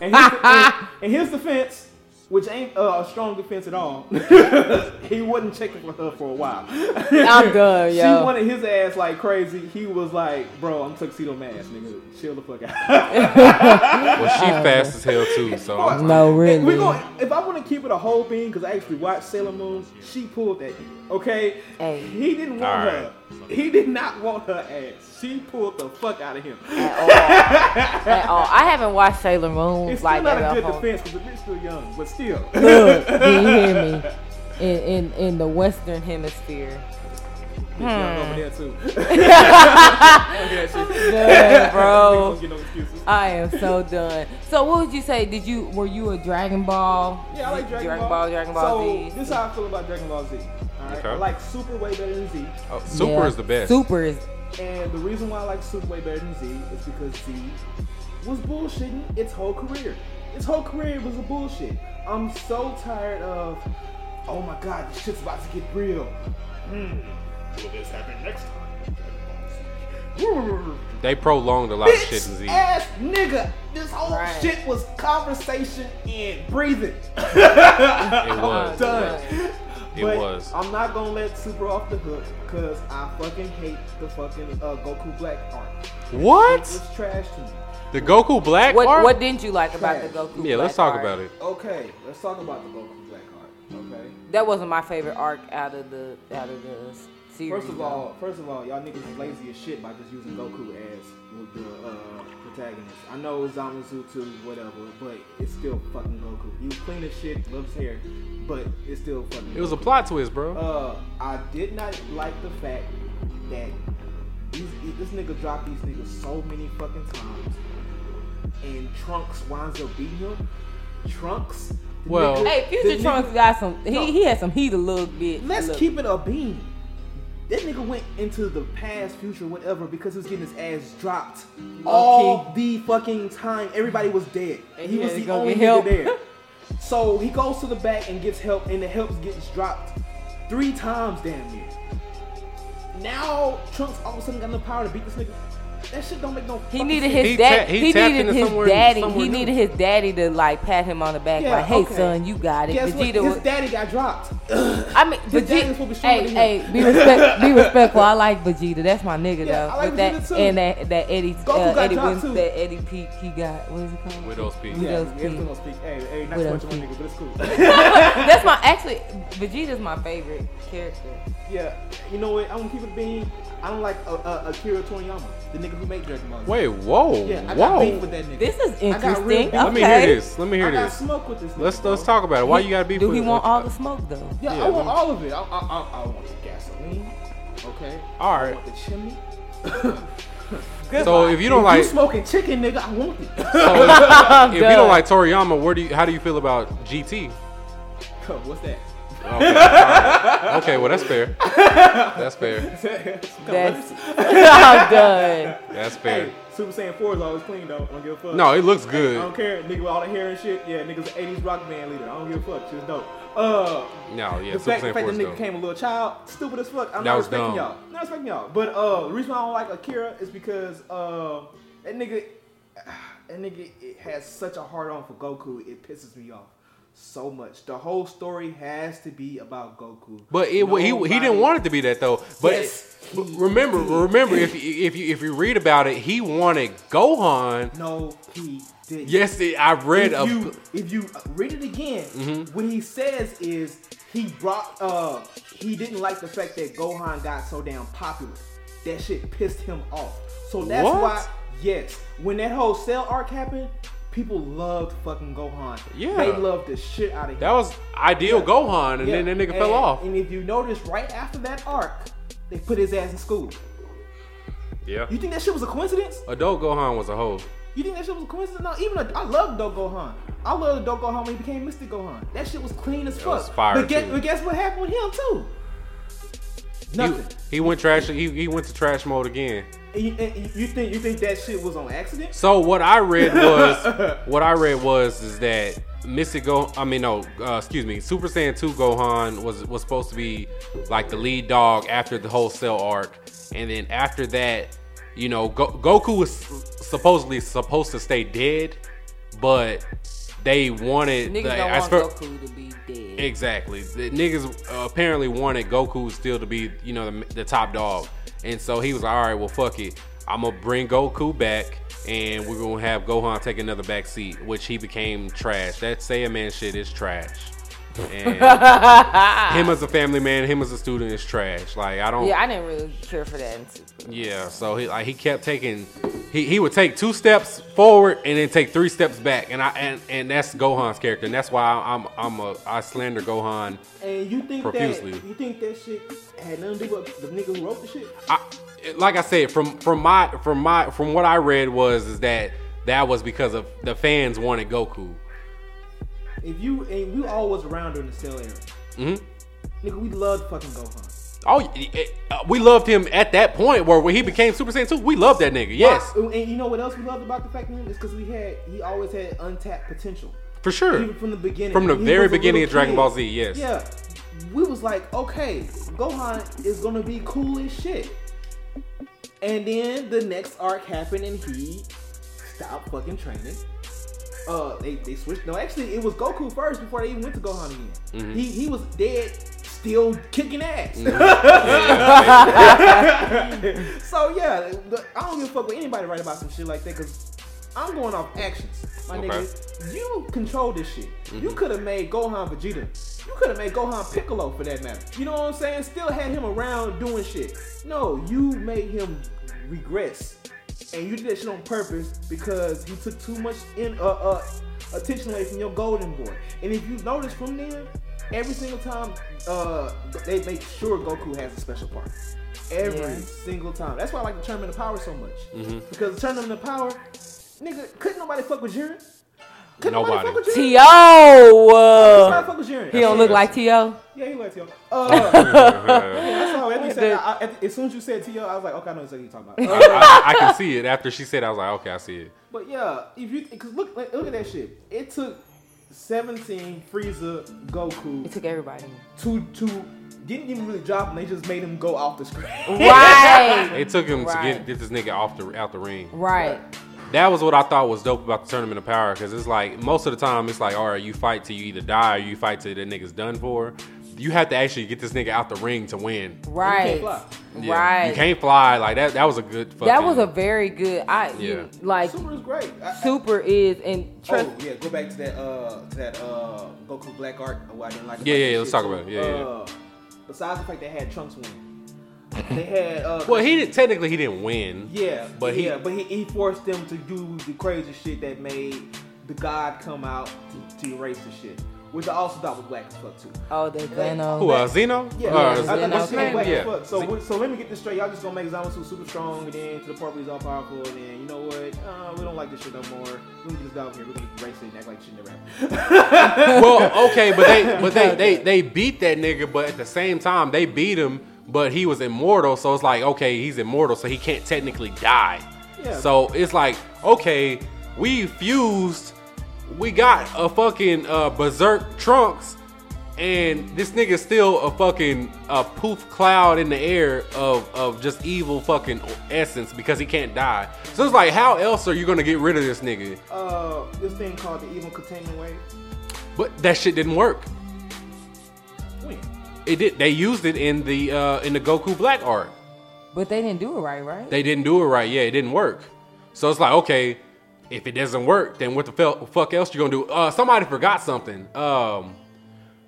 and, his, and, and his defense, which ain't uh, a strong defense at all, <laughs> he wasn't checking for her for a while. I'm done, She wanted his ass like crazy. He was like, "Bro, I'm tuxedo mask, nigga. Chill the fuck out." <laughs> Well, she fast as hell too. So No, really. We going if I want to keep it a whole thing, because I actually watched Sailor Moon, she pulled that. Okay, Hey. he didn't want All her. He did not want her ass. She pulled the fuck out of him. at all. <laughs> At all. I haven't watched Sailor Moon It's like still not at a good all. defense because the bitch still young, but still. Look, do you hear <laughs> me? In, in in the Western Hemisphere, Bitch, young over there too. Hmm. <laughs> Done, bro. Niggas don't get no. I am so done. So what would you say? Did you were you a Dragon Ball? Yeah, I like Dragon, Dragon Ball, Dragon Ball so, Z. this is how I feel about Dragon Ball Z. Alright, Okay. I like Super way better than Z, Oh, Super Yeah. is the best. Super is and the reason why I like Super way better than Z is because Z was bullshitting its whole career. Its whole career was a bullshit. I'm so tired of, oh my god, this shit's about to get real. Hmm, will this happen next time? They prolonged a lot of shit in Z. ass nigga, this whole Right. shit was conversation and breathing. It <laughs> was. done. It But was. I'm not gonna let Super off the hook because I fucking hate the fucking uh, Goku Black arc. It What? was trash to me. The Goku Black what? art? What didn't you like about the Goku? yeah, let's talk art? about it. Okay, let's talk about the Goku Black arc. Okay. That wasn't my favorite arc out of the out of the s- series. First of though. all, first of all, y'all niggas lazy as shit by just using Goku as the uh, protagonist. I know Zamasu too, whatever, but it's still fucking Goku. He was clean as shit, loves hair, but it's still fucking. It was a plot twist, bro. Uh, I did not like the fact that these, this nigga dropped these niggas so many fucking times, and Trunks winds up beating him. Trunks. the Well- nigga- Hey, the Future nigga- Trunks got some. He, No. he had some heat a little bit. Let's Look. keep it a beam. That nigga went into the past, future, whatever, because he was getting his ass dropped all the fucking time. Everybody was dead. And he he was the only nigga help. there. <laughs> So he goes to the back and gets help, and the help gets dropped three times, damn near. Now Trunks all of a sudden got enough power to beat this nigga. That shit don't make no. He needed sense. his He dad. ta- he he needed his somewhere- daddy. somewhere He new. needed his daddy to like pat him on the back, Yeah, like, "Hey, okay. son, you got it." Guess what? Vegeta His was. daddy got dropped. <laughs> I mean, his Vegeta. was supposed to be stronger Hey, hey, him. be respect, <laughs> be respectful. I like Vegeta. That's my nigga Yeah, though. I like But that Vegeta, too. and that that Eddie Goku uh, got Eddie dropped, Win, too. that Eddie Peak he got. What is it called? Widow's Peak. Yeah. Yeah, Widow's yeah, Peak. still don't speak. Hey, hey, not Widow's much of my nigga, but it's cool. <laughs> That's my actually Vegeta's my favorite character. Yeah, you know what? I'm gonna keep it being. I don't like uh, uh, Akira Toriyama, the nigga who made Dragon Ball. Wait, whoa, yeah, I got beef whoa. with that nigga. This is I got real interesting. beef. Let me hear this. Let me hear I got this. smoke with this. Nigga, Let's bro. let's talk about it. Why you gotta be? Do he want all the smoke though? Yeah, Yeah, I want all of it. I, I, I, I want the gasoline. Okay. All right. I want the chimney. <laughs> So if you don't if like, you so smoking chicken, nigga, I want it. if, if you <laughs> don't like Toriyama, where do you, how do you feel about GT? What's that? Okay, all right. okay, well that's fair. That's fair. <laughs> That's <laughs> I'm done. That's fair. Hey, Super Saiyan 4 is always clean though. I don't give a fuck. No, it looks good. I don't care, nigga with all the hair and shit. Yeah, nigga's an 80s rock band leader. I don't give a fuck. Shit's dope. Uh, No, yeah, the Super fact, the Saiyan fact 4 that is nigga dope. became a little child, stupid as fuck. I'm That not was respecting dumb. y'all. Not respecting y'all. But uh, the reason why I don't like Akira is because uh, that nigga, <sighs> that nigga it has such a hard on for Goku. It pisses me off so much. The whole story has to be about Goku. But it, he he didn't want it to be that though. But Yes, remember, did. remember if you- if you if you read about it, he wanted Gohan. No, he didn't. Yes, it- I read if a. you if you read it again, Mm-hmm. what he says is he brought uh he didn't like the fact that Gohan got so damn popular. That shit pissed him off. So that's What? why yes, when that whole Cell arc happened, people loved fucking Gohan. Yeah. they loved the shit out of him. that was ideal Yeah. Gohan, and Yeah, then that nigga and- fell off. And if you notice, right after that arc, they put his ass in school. Yeah. You think that shit was a coincidence? Adult Gohan was a hoe. You think that shit was a coincidence? No, even a, I love Dope Gohan. I love Dope Gohan when he became Mystic Gohan. That shit was clean as fuck. was fire, but, guess, but guess what happened with him too? He, Nothing. he went trash. He, he went to trash mode again. You, you think you think that shit was on accident? So what I read was <laughs> what I read was is that Mystic Go I mean no uh, excuse me Super Saiyan 2 Gohan was was supposed to be like the lead dog after the whole Cell arc and then after that you know Go- Goku was supposedly supposed to stay dead but they wanted Niggas the- don't want Goku to be dead. Exactly. The niggas uh, apparently wanted Goku still to be, you know, the, the top dog. And so he was like, all right, well, fuck it. I'm going to bring Goku back and we're going to have Gohan take another back seat, which he became trash. That Saiyaman shit is trash. And him as a family man, him as a student is trash. Like I don't. Yeah, I didn't really care for that. Yeah, so he like he kept taking he, he would take two steps forward and then take three steps back, and I and, and that's Gohan's character, and that's why I'm I'm a I slander Gohan. And you think Profusely. that you think that shit had nothing to do with the nigga who wrote the shit? I, like I said, from from my from my from what I read was is that that was because of the fans wanted Goku. If you and we all was around during the cell era, Mhm. nigga, we loved fucking Gohan. Oh, uh, we loved him at that point where when he became Super Saiyan 2. We loved that nigga. Yes, and you know what else we loved about the fact of him is because we had he always had untapped potential. for sure. Even from the beginning. From the he very beginning of Dragon kid. Ball Z, yes. Yeah. We was like, okay, Gohan is gonna be cool as shit. And then the next arc happened and he stopped fucking training. Uh they, they switched no actually it was Goku first before they even went to Gohan again. Mm-hmm. He he was dead, still kicking ass. <laughs> <laughs> so yeah, I don't give a fuck with anybody write about some shit like that because I'm going off actions. My Okay. nigga, you control this shit. You Mm-hmm. could have made Gohan Vegeta. You could have made Gohan Piccolo for that matter. You know what I'm saying? Still had him around doing shit. No, you made him regress. And you did that shit on purpose because he took too much in uh, uh attention away from your golden boy. And if you notice from then, every single time uh they make sure Goku has a special part. Every Yeah. single time. That's why I like the tournament of power so much. Mm-hmm. Because the tournament of power, nigga, couldn't nobody fuck with Jiren. Couldn't Nobody. fuck with Jiren. T.O. Nobody Uh, fuck with Jiren. he don't look like T.O. Yeah, he likes yo. Uh, <laughs> yeah, I saw it. He said, I, I, as soon as you said T.O., you, I was like, okay, I know exactly what you're talking about. Uh, I, I can see it after she said. I was like, okay, I see it. but yeah, if you, because look, like, look at that shit. It took 17 Frieza, Goku. It took everybody. to to didn't even really drop him. They just made him go off the screen. <laughs> Right. It took him to get, get this nigga off the out the ring. right. That was what I thought was dope about the tournament of power because it's like most of the time it's like all right, you fight till you either die or you fight till the nigga's done for. You have to actually get this nigga out the ring to win. Right. fly. Yeah. Right. You can't fly like that. That was a good. Fucking, that was a very good. I Yeah. you, like Super is great. I, I, Super is and trust. Oh yeah, go back to that uh to that uh Goku Black Arc. Oh, I didn't like. Yeah, about yeah, let's talk about it. Yeah, yeah. uh, Besides the fact they had Trunks win, they had. Uh, Well, he didn't technically he didn't win. Yeah, But he- yeah, but he, he forced them to do the crazy shit that made the God come out to, to erase the shit, which I also thought was black as fuck too. Oh, the Venom. Who uh, Zeno? Yeah, Uh, yeah, Z- I, Zeno what's his name? Black Yeah. as fuck. So, Z- we- so let me get this straight. Y'all just gonna make Zamasu super strong, and then to the point where he's all powerful, and then you know what? Uh, we don't like this shit no more. We're gonna get this dog here. We're gonna erase it and act like shit never happened. <laughs> well, okay, but they but they, <laughs> they they beat that nigga, but at the same time they beat him, but he was immortal, so it's like okay, he's immortal, so he can't technically die. Yeah. So it's like okay, we fused, we got a fucking uh, berserk trunks, and this nigga's still a fucking uh, poof cloud in the air of of just evil fucking essence because he can't die. So it's like, how else are you gonna get rid of this nigga? uh, this thing called the evil containment wave. But that shit didn't work. When? It did. They used it in the uh, in the Goku Black arc. But they didn't do it right, right? They didn't do it right. Yeah, it didn't work. So it's like, okay, if it doesn't work, then what the fel- fuck else you gonna do? Uh, somebody forgot something. Um,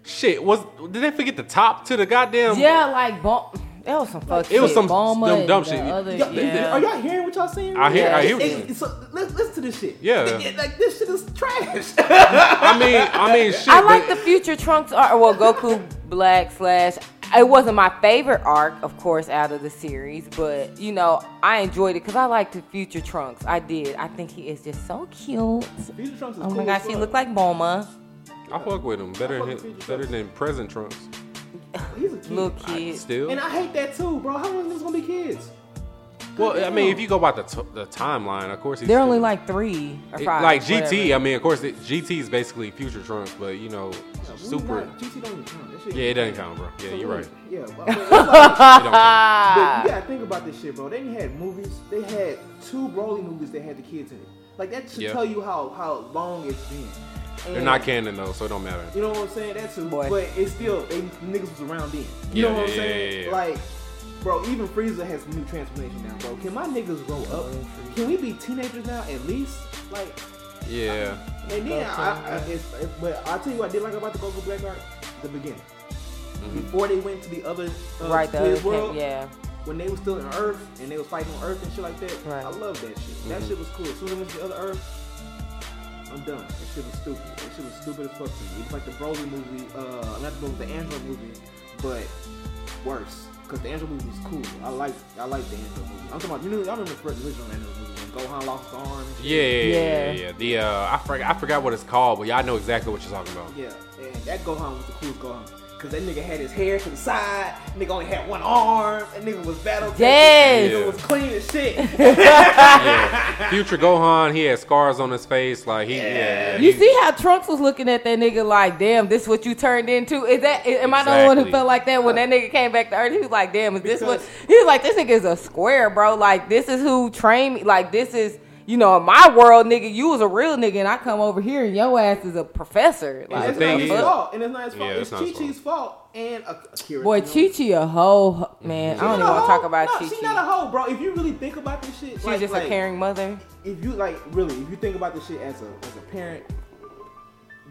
shit, was did they forget the top to the goddamn? yeah, like Bom- that was some fuck It was some Bulma dumb- dumb shit. Other, Y'all- yeah. Are y'all hearing what y'all saying? I hear- I hear it- you're it- so let's listen to this shit. Yeah. Like, like, this shit is trash. I mean, I mean, <laughs> shit. I like but- the future Trunks arc. Well, Goku Black slash. It wasn't my favorite arc, of course, out of the series, but you know, I enjoyed it because I liked the future Trunks. I did. I think he is just so cute. Future Trunks is Oh my gosh, as he fuck. looked like Bulma. I fuck with him better I fuck than with Future better Trunks. than present Trunks. He's a kid. Little kid. Still. And I hate that too, bro. How long is this gonna be kids? Well, I mean, if you go by the t- the timeline, of course he's They're still- only like three or It- five. like GT, whatever. I mean, of course, it, GT is basically future Trunks, but you know, Yeah, super. not- GT don't even count. That shit Yeah, it doesn't count, bro. Yeah, you're right. Yeah, but, <laughs> but, like- It don't count. But you gotta think about this shit, bro. They didn't had movies. They had two Broly movies that had the kids in it. Like that should Yeah. tell you how how long it's been. They're not canon though, so it don't matter. You know what I'm saying? That's too. Boy. But it's still they niggas was around then. You Yeah, know what yeah, I'm saying? yeah, yeah, yeah. Like, bro, even Frieza has new transformation now, bro. Can my niggas grow up? Can we be teenagers now at least? Like, Yeah. and then I, I it's, it, but I'll tell you what I did like about the Goku Black arc. the beginning. Before they went to the other uh, right, the other world, camp, yeah. when they was still in Earth and they was fighting on Earth and shit like that, Right. I love that shit. That shit was cool. As soon as I went to the other Earth, I'm done. That shit was stupid. That shit was stupid as fuck to me. It's like the Broly movie, uh, not the Broly, the Android movie, but worse. Cause the Angel movie was cool. I like, I like the Angel movie. I'm talking about, you know, y'all remember the first original Android movie when Gohan lost his arm. Yeah, yeah, yeah, Yeah. yeah, yeah. The uh, I forgot, I forgot what it's called, but y'all know exactly what you're talking about. Yeah, and that Gohan was the coolest Gohan. Cause that nigga had his hair to the side, nigga only had one arm, that nigga was battle tested, Yes. nigga was clean as shit. <laughs> <laughs> Yeah. Future Gohan, he had scars on his face, like he, yeah. yeah, You he- see how Trunks was looking at that nigga like, damn, this what you turned into? Is that am I the only one who felt like that when that nigga came back to Earth? He was like, damn, is this what? Because- He was like, this nigga is a square, bro. Like this is who trained me. Like this is. You know, in my world, nigga, you was a real nigga, and I come over here, and your ass is a professor. And Like, it's not his is- fault, and it's not his fault. Yeah, it's it's Chi Chi's fault and uh, Akira. boy, too. Chi Chi a hoe, man. I don't even want to talk about no, Chi She's not a Chi. hoe, bro. If you really think about this shit, She's like, just like, a caring mother. If you like, really, if you think about this shit as a as a parent,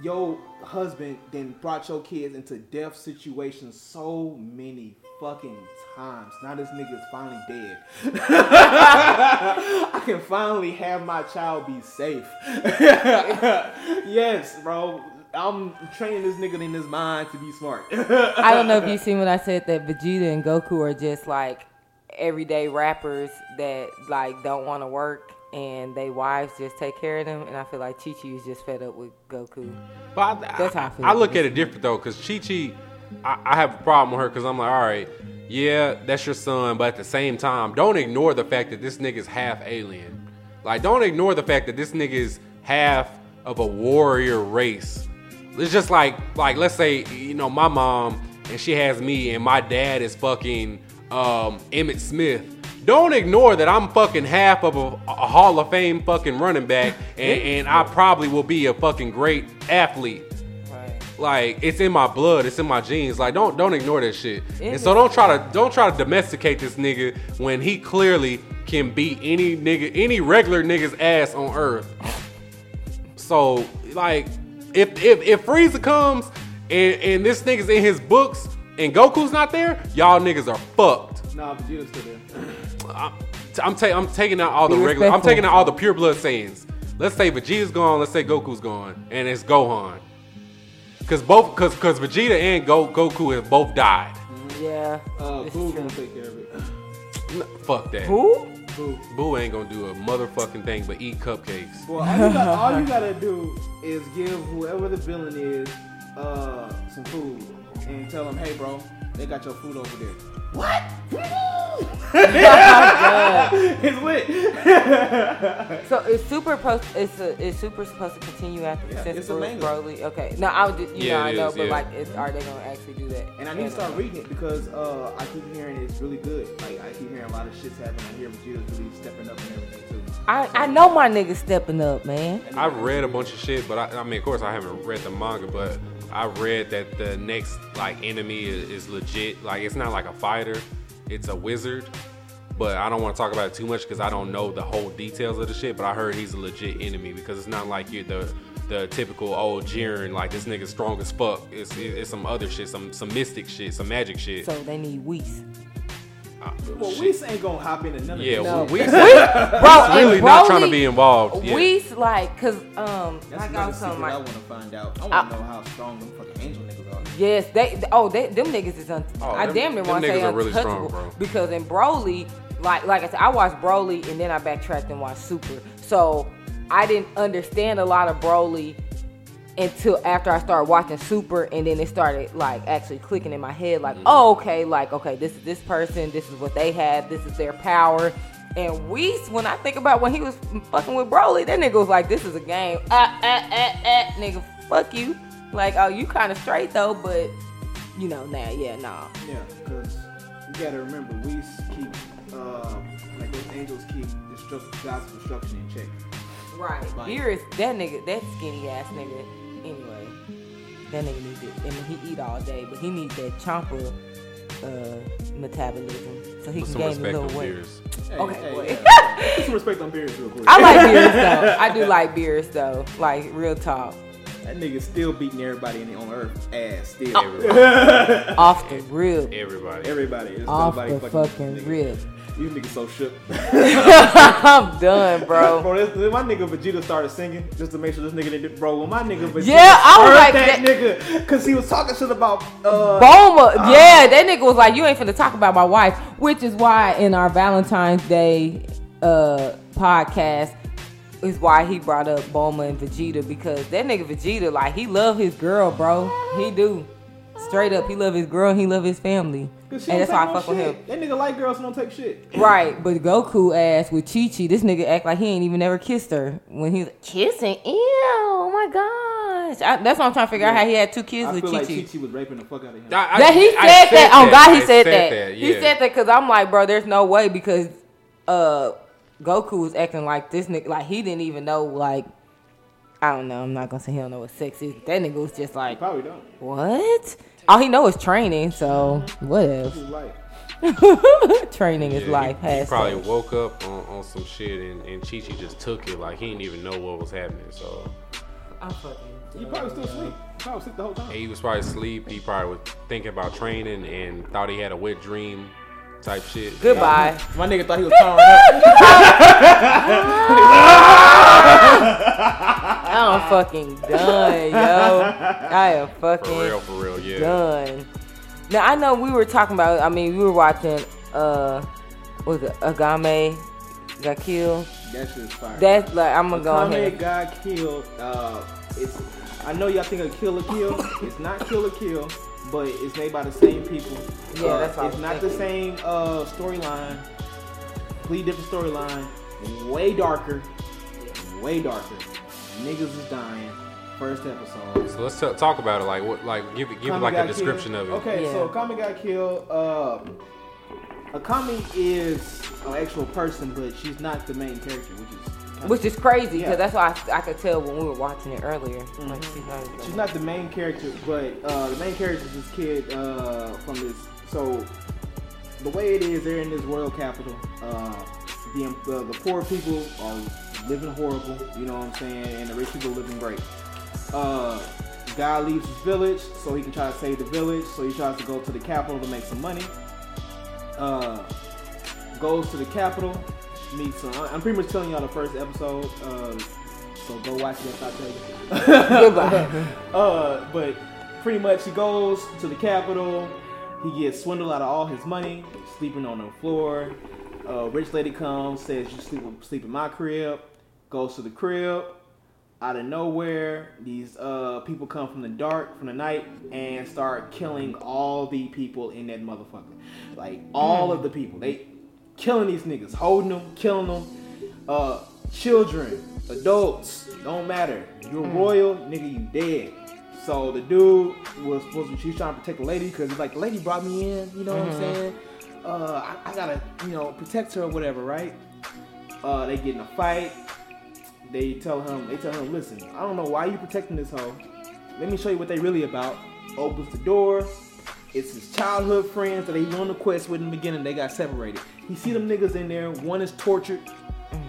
your husband then brought your kids into death situations so many fucking times. Now this nigga is finally dead. <laughs> I can finally have my child be safe. <laughs> yes, bro. I'm training this nigga in his mind to be smart. I don't know if you seen when I said that Vegeta and Goku are just like everyday rappers that like don't want to work and they wives just take care of them. And I feel like Chi Chi is just fed up with Goku. But I, That's how I I, feel. I look at it different though, because Chi Chi, I, I have a problem with her because I'm like, all right, yeah, that's your son, but at the same time, don't ignore the fact that this nigga's half alien. Like, don't ignore the fact that this nigga is half of a warrior race. It's just like, like let's say, you know, my mom and she has me, and my dad is fucking um, Emmitt Smith. Don't ignore that I'm fucking half of a, a Hall of Fame fucking running back, and, and I probably will be a fucking great athlete. Right. Like it's in my blood, it's in my genes. Like don't don't ignore that shit. It and so don't try to don't try to domesticate this nigga when he clearly can beat any nigga any regular nigga's ass on earth. So like if if if Frieza comes and and this nigga's in his books and Goku's not there, y'all niggas are fucked. nah, Vegeta's still there. I'm, I'm, ta- I'm taking out all the regular. I'm taking out all the pure blood Saiyans. Let's say Vegeta's gone. Let's say Goku's gone, and it's Gohan. Cause both, cause cause Vegeta and Go, Goku have both died. Yeah. Uh, this Boo gonna take care of it. N- Fuck that. Who? Boo. Boo ain't gonna do a motherfucking thing but eat cupcakes. Well, all you, got, all you <laughs> gotta do is give whoever the villain is uh, some food and tell them, hey, bro, they got your food over there. What? <laughs> it's lit. So is Super supposed? Is uh, is Super supposed to continue after Yeah, since it's Bruce. Broly? Okay. No, I would. Just, you Yeah, know, I know, is, but yeah. like, is, are they gonna actually do that? And I need to start reading it because uh, I keep hearing it's really good. Like I keep hearing a lot of shit's happening. I hear Vegeta's really stepping up and everything too. I I know my nigga stepping up, man. I've read a bunch of shit, but I, I mean, of course, I haven't read the manga, but I read that the next like enemy is, is legit. Like it's not like a fighter, it's a wizard. But I don't want to talk about it too much because I don't know the whole details of the shit. But I heard he's a legit enemy because it's not like you're the the typical old Jiren like this nigga's strong as fuck. It's it's some other shit, some some mystic shit, some magic shit. So they need Whis. Uh, Well, shit. Ain't gonna hop into none of yeah, this. No. we, we <laughs> Bro, really and not trying to be involved. Yeah. Whis like, cause um, That's I another got secret I want to find out. I want I- to know how strong them fucking angel niggas are. Yes, they. Oh, they, them niggas is. Un- Oh, I them- damn near them want to say niggas are really untouchable strong, bro. because in Broly, like like I said, I watched Broly and then I backtracked and watched Super. So I didn't understand a lot of Broly until after I started watching Super, and then it started like actually clicking in my head, like, oh, okay, like okay, this is this person, this is what they have, this is their power. And Whis, when I think about when he was fucking with Broly, that nigga was like, this is a game. Ah, ah, ah, ah, nigga, fuck you. Like, oh, you kind of straight though, but you know, now, yeah, nah. Yeah, because you gotta remember, Whis keep uh, like those angels keep destruct- God's destruction in check. Right. Like- Beerus, that nigga, that skinny ass nigga. Anyway, that nigga needs it. I mean, he eat all day, but he needs that chomper uh, metabolism so he Put can gain a little weight. Beerus. Hey, Okay, hey, boy. yeah. Put some respect on Beerus real quick. I like Beerus <laughs> though. I do like Beerus though. Like real talk. That nigga still beating everybody in the, on Earth ass. Still, Everybody. <laughs> Off the rib. Everybody. everybody. There's Off the fucking, fucking this rib. These niggas so shook. <laughs> I'm done, bro. <laughs> Bro, this, this- my nigga Vegeta started singing just to make sure this nigga didn't. Bro, when my nigga Vegeta Yeah, I was heard like that, that- nigga because he was talking shit about. Uh, Bulma, yeah, that nigga was like, "You ain't finna talk about my wife," which is why in our Valentine's Day uh podcast is why he brought up Bulma and Vegeta because that nigga Vegeta, like, he love his girl, bro. He do. Straight up, he love his girl and he love his family, and that's why I take no fuck with him. shit. That nigga like girls who don't take shit. Right, but Goku ass with Chi Chi, this nigga act like he ain't even never kissed her when he was kissing. Ew, oh my gosh, I, that's what I'm trying to figure out how he had two kids I with feel Chi like Chi. Chi Chi was raping the fuck out of him. I- I- That he I said, that. On God, he I said, that. He yeah. said that because I'm like, bro, there's no way because uh Goku was acting like this nigga, like he didn't even know, like I don't know. I'm not gonna say he don't know what sex is. That nigga was just He like, probably don't. what? All he know is training, so whatever. His life. <laughs> training is life. He, he Has probably woke up on, on some shit and, and Chi Chi just took it like he didn't even know what was happening. So I'm fucking. He probably still sleep. He probably asleep the whole time. he was probably asleep. He probably was thinking about training and thought he had a wet dream type shit. Goodbye. My nigga thought he was powering up. I'm fucking done, yo. I am fucking For fucking real, for real, yeah. done. Now I know we were talking about. I mean, we were watching. Uh, what was it Akame got killed? That shit is fire. That's like I'm gonna go Akame ahead. got killed. Uh, it's. I know y'all think of Kill la Kill. it's not Kill la Kill, but it's made by the same people. Yeah, Uh, that's what I It's was not the same uh, storyline. Completely different storyline. Way darker. Way darker. Niggas is dying. First episode. So let's t- talk about it. Like what? Like give it, give it Akame like a description killed. of it. Okay, Yeah. so Akame got killed. Uh, Akame is an actual person, but she's not the main character, which is kinda- Which is crazy because Yeah. that's why I, I could tell when we were watching it earlier. Like she's not. She's not the main character, but uh, the main character is this kid uh, from this. So the way it is, they're in this royal capital. Uh, the, uh, the poor people are living horrible, you know what I'm saying, and the rich people living great. Uh, guy leaves his village so he can try to save the village. So he tries to go to the capital to make some money. Uh, goes to the capital, meets some. I'm pretty much telling y'all the first episode. Uh, so go watch it. if I'll tell you. Goodbye. <laughs> Uh, but pretty much he goes to the Capitol. He gets swindled out of all his money, sleeping on the floor. Uh, rich lady comes, says you sleep sleep in my crib. Goes to the crib. Out of nowhere, these uh, people come from the dark, from the night, and start killing all the people in that motherfucker. Like all of the people, they killing these niggas, holding them, killing them. Uh, children, adults, don't matter. You're royal, nigga, you dead. So the dude was supposed to, she's trying to protect the lady because it's like the lady brought me in, you know what I'm saying? Uh, I, I gotta, you know, protect her or whatever, right? Uh, they get in a fight. They tell him, they tell him, listen, I don't know why you protecting this hoe. Let me show you what they really about. Opens the door. It's his childhood friends that he went on the quest with in the beginning. They got separated. He see them niggas in there. One is tortured,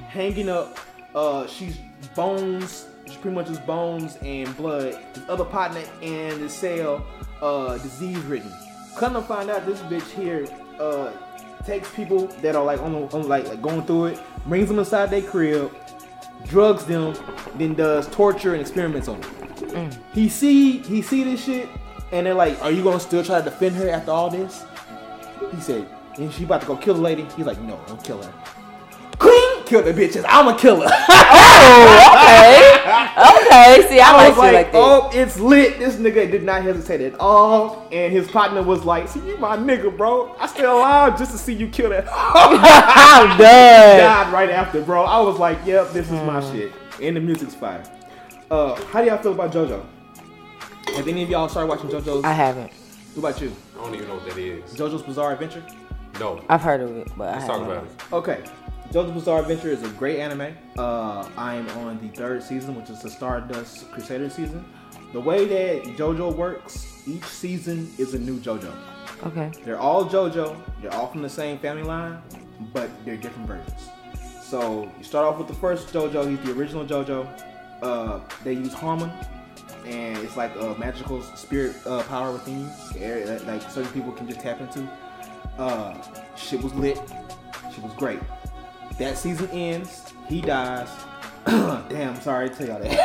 hanging up. Uh, she's bones. She's pretty much just bones and blood. His other partner in the cell, uh, disease ridden. Come to find out, this bitch here, uh, takes people that are like on, the- on like, like going through it, brings them inside their crib, drugs them, then does torture and experiments on them. He see he see this shit, and they're like, "Are you gonna still try to defend her after all this?" He said, "And she about to go kill the lady." He's like, "No, don't kill her." Clean, kill the bitches. I'm a killer. Oh, okay. <laughs> Okay. See, I, I like was like, like that. "Oh, it's lit." This nigga did not hesitate at all, and his partner was like, "See, you my nigga, bro. I stay alive just to see you kill that." <laughs> I'm done. died right after, bro. I was like, "Yep, this is my Hmm. shit." And the music's fire. Uh, how do y'all feel about JoJo? Have any of y'all started watching JoJo's? I haven't. What about you? I don't even know what that is. JoJo's Bizarre Adventure? No. I've heard of it, but Let's I talk haven't. about it. Okay. JoJo's Bizarre Adventure is a great anime. Uh, I am on the third season, which is the Stardust Crusader season. The way that JoJo works, each season is a new JoJo. Okay. They're all JoJo. They're all from the same family line, but they're different versions. So you start off with the first JoJo. He's the original JoJo. Uh, they use Hamon and it's like a magical spirit uh, power within you, that like certain people can just tap into. Uh, shit was lit. Shit was great. That season ends. He dies. <clears throat> Damn, sorry to tell y'all that.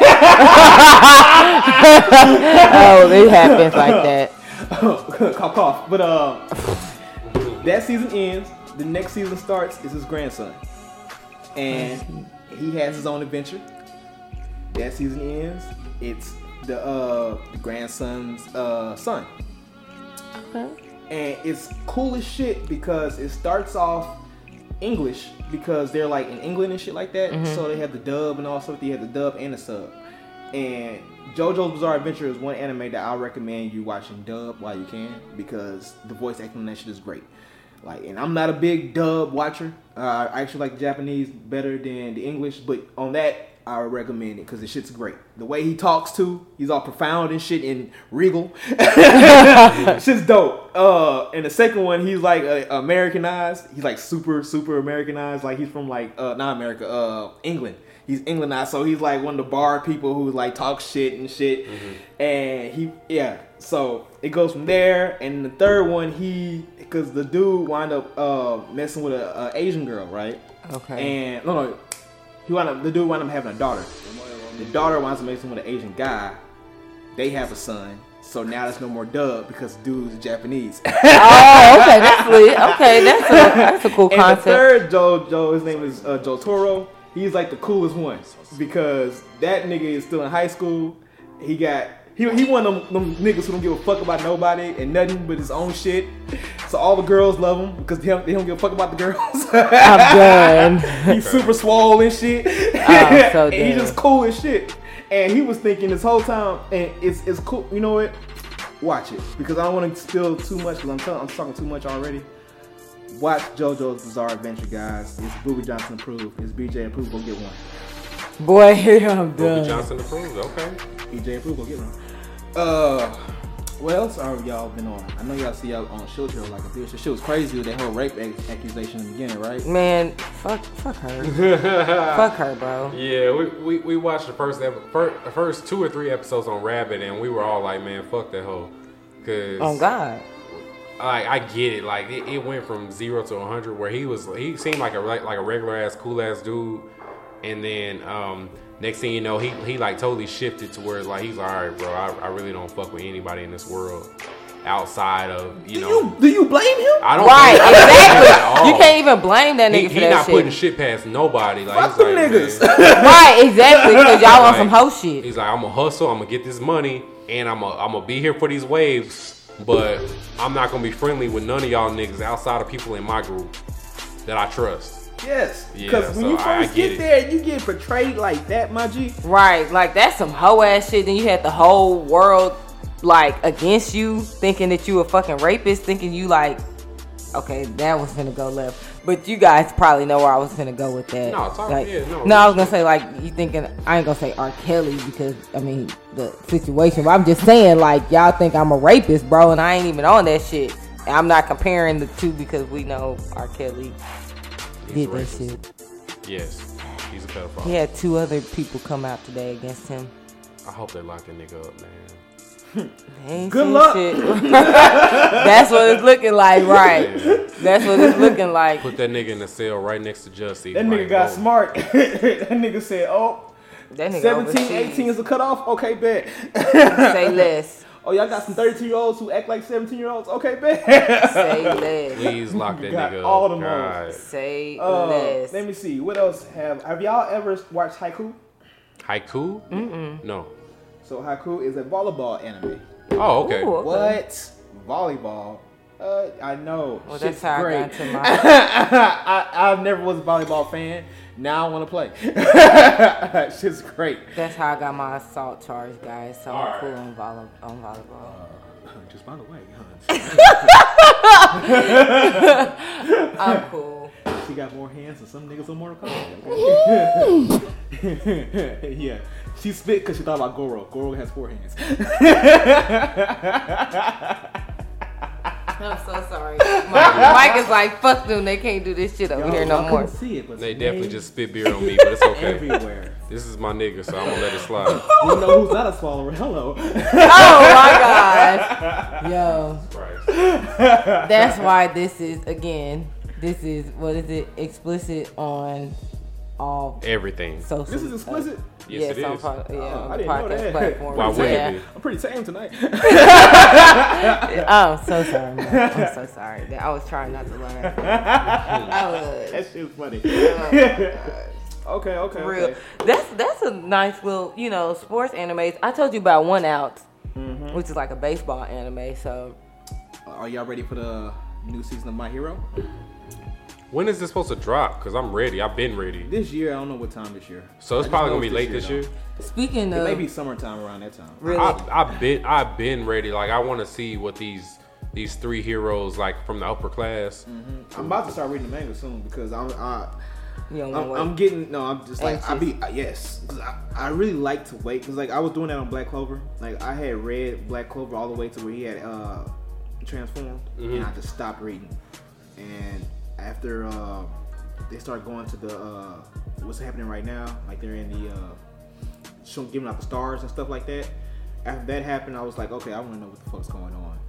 oh, it <laughs> happens like that. <laughs> cough, cough. But uh, that season ends. The next season starts. Is his grandson, and he has his own adventure. That season ends. It's the uh the grandson's uh son, Okay. and it's cool as shit because it starts off English because they're like in England and shit like that. So they have the dub and also they have the dub and the sub. And JoJo's Bizarre Adventure is one anime that I recommend you watching dub while you can because the voice acting on that shit is great. Like, and I'm not a big dub watcher. Uh, I actually like Japanese better than the English, but on that I would recommend it because the shit's great. The way he talks too, he's all profound and shit and regal. <laughs> shit's dope. Uh, and the second one, he's like uh, Americanized. He's like super, super Americanized. Like he's from like uh, not America, uh, England. He's Englandized, so he's like one of the bar people who like talk shit and shit. And he, yeah. So it goes from there. And the third one, he, because the dude wind up uh, messing with a, a Asian girl, right? Okay. And no, no, he wound up the dude wound up having a daughter. The daughter winds up messing with an Asian guy. They have a son. So now there's no more dub because dude's Japanese. <laughs> oh, okay, that's lit. Okay, that's a that's a cool and the concept. third Joe, Joe, his name is uh, Jotaro. He's like the coolest one because that nigga is still in high school. He got he he one of them, them niggas who don't give a fuck about nobody and nothing but his own shit. So all the girls love him because they don't, they don't give a fuck about the girls. I'm done. <laughs> he's super swole and shit. Oh, <laughs> so and he's just cool as shit. And he was thinking this whole time, and it's it's cool. You know what? Watch it because I don't want to spill too much because I'm tell- I'm talking too much already. Watch JoJo's Bizarre Adventure, guys. It's Booby Johnson approved. It's BJ approved. Go get one. Boy, <laughs> I'm Bobby done. Johnson approved. Okay. BJ approved. Go get one. Uh, what else are y'all been on? I know y'all see y'all on Shield Hero like a bitch. The shit was crazy with that whole rape ac- accusation in the beginning, right? Man, fuck, fuck her. <laughs> fuck her, bro. Yeah, we, we, we watched the first, ep- fir- first two or three episodes on Rabbit, and we were all like, man, fuck that hoe. Cause Oh God. like I get it, like it, it went from zero to hundred, where he was he seemed like a like a regular ass cool ass dude, and then um next thing you know, he he like totally shifted to where it's like he's like, all right, bro, I, I really don't fuck with anybody in this world outside of you Do know. you do you blame him? I don't Right, blame him at exactly. You can't even blame that He, nigga for he that not shit. putting shit past nobody. Like Fuck he's them like, niggas. man, <laughs> right, exactly. Because y'all on some hoe shit. He's like, I'm gonna hustle, I'm gonna get this money, and I'm gonna, I'm gonna be here for these waves, but I'm not gonna be friendly with none of y'all niggas outside of people in my group that I trust. Yes, Yeah, because when so you I- I first get get, there, you get portrayed like that, my G. Right, like that's some hoe ass shit. Then you had the whole world like against you, thinking that you a fucking rapist, thinking you like, okay, that was gonna go left. But you guys probably know where I was gonna go with that. No, talk- like, yeah, no. no, I was gonna say like you thinking I ain't gonna say R. Kelly because I mean the situation. But I'm just saying like y'all think I'm a rapist, bro, and I ain't even on that shit. And I'm not comparing the two because we know R. Kelly He's did a that shit. Yes, he's a pedophile. He had two other people come out today against him. I hope they lock that nigga up, man. <laughs> Ain't Good luck. shit. <laughs> That's what it's looking like, right? Yeah. That's what it's looking like. Put that nigga in the cell right next to Jussie. That nigga got whoa. smart. <laughs> that nigga said, "Oh, That nigga 17, overseas. 18 is a cutoff. Okay, bet. Say less. Oh, y'all got some 32 year olds who act like 17 year olds. Okay, bet. Say <laughs> less. Please lock that Got nigga up. all the God. Say Uh, less. let me see. What else have Have y'all ever watched Haikyuu? Haikyuu? Mm-mm. No. So Haikyuu is a volleyball anime. Oh, okay. Ooh, okay. What volleyball? Uh, I know. Well, Shit's that's how great. I got into my. <laughs> I, I never was a volleyball fan. Now I want to play. <laughs> Shit's great. That's how I got my assault charge, guys. So I'm Alright. cool on, volley, on volleyball. Uh, just by the way, huh? <laughs> <laughs> I'm cool. she got more hands than some niggas on Mortal Kombat. yeah, she spit because she thought about Goro. Goro has four hands. <laughs> I'm so sorry. Mike, Mike is like, fuck them. They can't do this shit over here no Y'all more. couldn't see it, but They definitely just spit beer on me, but it's okay. everywhere. This is my nigga, so I'm gonna let it slide. <laughs> you know who's not a swallower? Hello. <laughs> Oh my gosh. Yo. Right. That's why this is again. This is what is it? Explicit on all Everything. social. This is explicit. Yes, yes, it on is. po- yeah, Oh, on I the didn't know podcast that. platform. Why wouldn't yeah. it be? I'm pretty tame tonight. <laughs> <laughs> I'm so sorry. man. I'm so sorry. I was trying not to laugh. <laughs> I was. that shit's funny. Oh, okay, okay, real. okay. That's that's a nice little, you know, sports animes. I told you about One Out, Mm-hmm. which is like a baseball anime. So Are y'all ready for the new season of My Hero? When is this supposed to drop? Cause I'm ready. I've been ready. This year, I don't know what time this year. So it's I probably gonna be it's late this year. speaking though. of, It may be summertime around that time. really, I, I've been I've been ready. Like I want to see what these these three heroes like from the upper class. I'm about to start reading the manga soon because I'm I, you don't I'm, I'm getting no. I'm just like I be yes. I, I really like to wait because like I was doing that on Black Clover. Like I had read Black Clover all the way to where he had uh transformed, and I just stopped reading. And after uh, they start going to the uh, what's happening right now, like they're in the uh, show, giving out the stars and stuff like that. After that happened, I was like, okay, I want to know what the fuck's going on.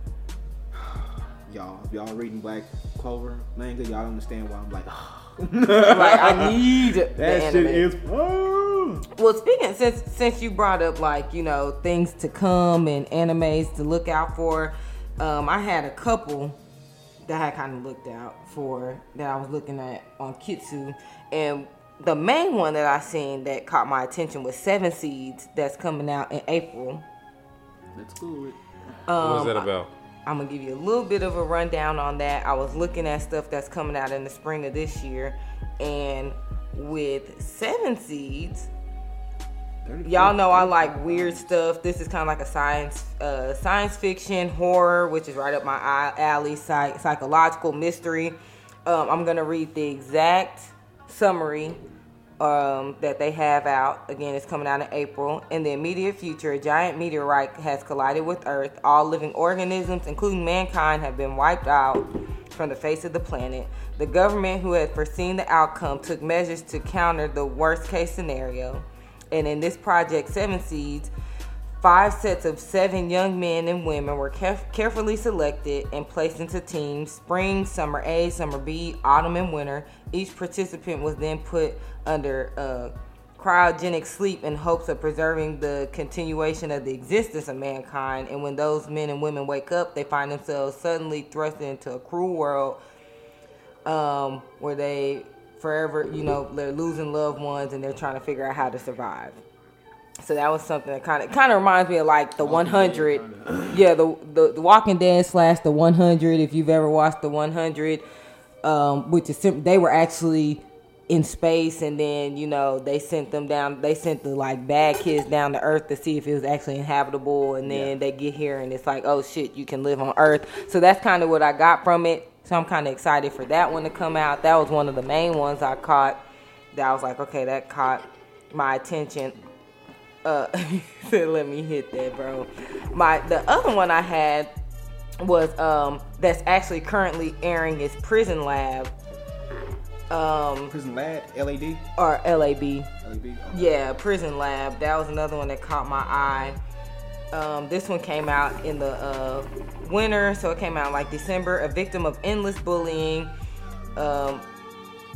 <sighs> Y'all, if y'all reading Black Clover manga, y'all understand why I'm like, <sighs> <laughs> like I need that anime. shit is fun. Well, speaking since since you brought up like you know things to come and animes to look out for, um, I had a couple that I kind of looked out for that I was looking at on Kitsu, and the main one that I seen that caught my attention was Seven Seeds that's coming out in April. That's cool. um what is that about? I'm gonna give you a little bit of a rundown on that. I was looking at stuff that's coming out in the spring of this year, and with Seven Seeds, y'all know I like weird stuff. This is kind of like a science, uh, science fiction horror, which is right up my alley. Psych- psychological mystery. Um, I'm gonna read the exact summary um, that they have out. Again, it's coming out in April. In the immediate future, a giant meteorite has collided with Earth. All living organisms, including mankind, have been wiped out from the face of the planet. The government, who had foreseen the outcome, took measures to counter the worst case scenario. And in this project, Seven Seeds, Five sets of seven young men and women were caref- carefully selected and placed into teams spring, summer A, summer B, autumn, and winter. Each participant was then put under uh, cryogenic sleep in hopes of preserving the continuation of the existence of mankind. And when those men and women wake up, they find themselves suddenly thrust into a cruel world um, where they forever, you know, they're losing loved ones and they're trying to figure out how to survive. So that was something that kind of kind of reminds me of like the 100. Yeah, the, the the Walking Dead slash the 100. If you've ever watched the 100, um, which is they were actually in space and then you know they sent them down. They sent the like bad kids down to Earth to see if it was actually inhabitable, and then they get here and it's like, oh shit, you can live on Earth. So that's kind of what I got from it. So I'm kind of excited for that one to come out. That was one of the main ones I caught. That I was like, okay, that caught my attention. Uh <laughs> let me hit that bro. My the other one i had was um that's actually currently airing is prison lab. Um Prison Lab, LAD, or lab LAB. yeah prison lab. That was another one that caught my eye um, this one came out in the uh, winter, so it came out like December. A victim of endless bullying, um,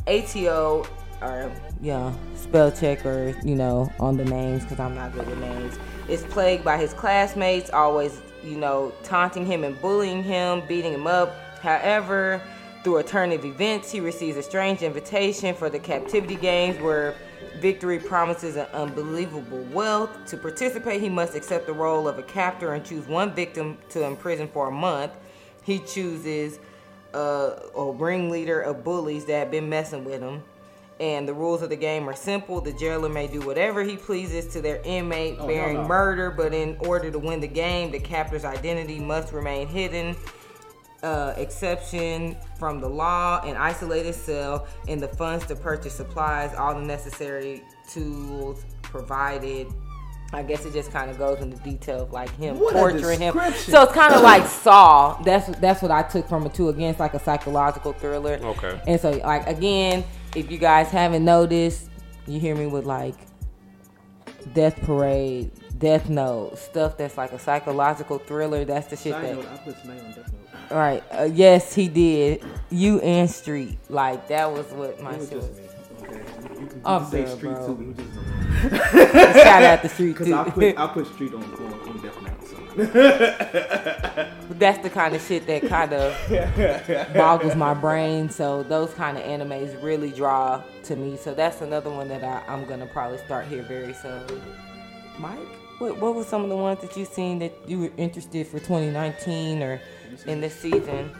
ATO, or yeah, spell check or you know on the names because I'm not good with names. Is plagued by his classmates, always you know taunting him and bullying him, beating him up. However, through a turn of events, he receives a strange invitation for the captivity games where victory promises an unbelievable wealth. To participate, he must accept the role of a captor and choose one victim to imprison for a month. He chooses uh, a ringleader of bullies that have been messing with him. And the rules of the game are simple. The jailer may do whatever he pleases to their inmate, Oh, bearing hell no. murder, but in order to win the game, the captor's identity must remain hidden uh, exception from the law, an isolated cell, and the funds to purchase supplies, all the necessary tools provided I guess it just kind of goes into detail of like him What torturing him. So it's kind of like Saw. That's that's what I took from it too. Again, it's like a psychological thriller. Okay. And so like again, if you guys haven't noticed, you hear me with like Death Parade, Death Note, stuff that's like a psychological thriller. That's the shit Side that. note, I put on Death Note. All right. Uh, yes, he did. You and Street. Like that was what my shit was. me. Okay. You, you, you I'm can say street bro. too. <laughs> Shout out the Street <laughs> because too. I put I put street on on, on Death Note. So. <laughs> that's the kind of shit that kind of boggles my brain. So those kind of animes really draw to me. So that's another one that I, I'm gonna probably start here very soon. Mike, what what were some of the ones that you seen that you were interested for 2019 or in this season?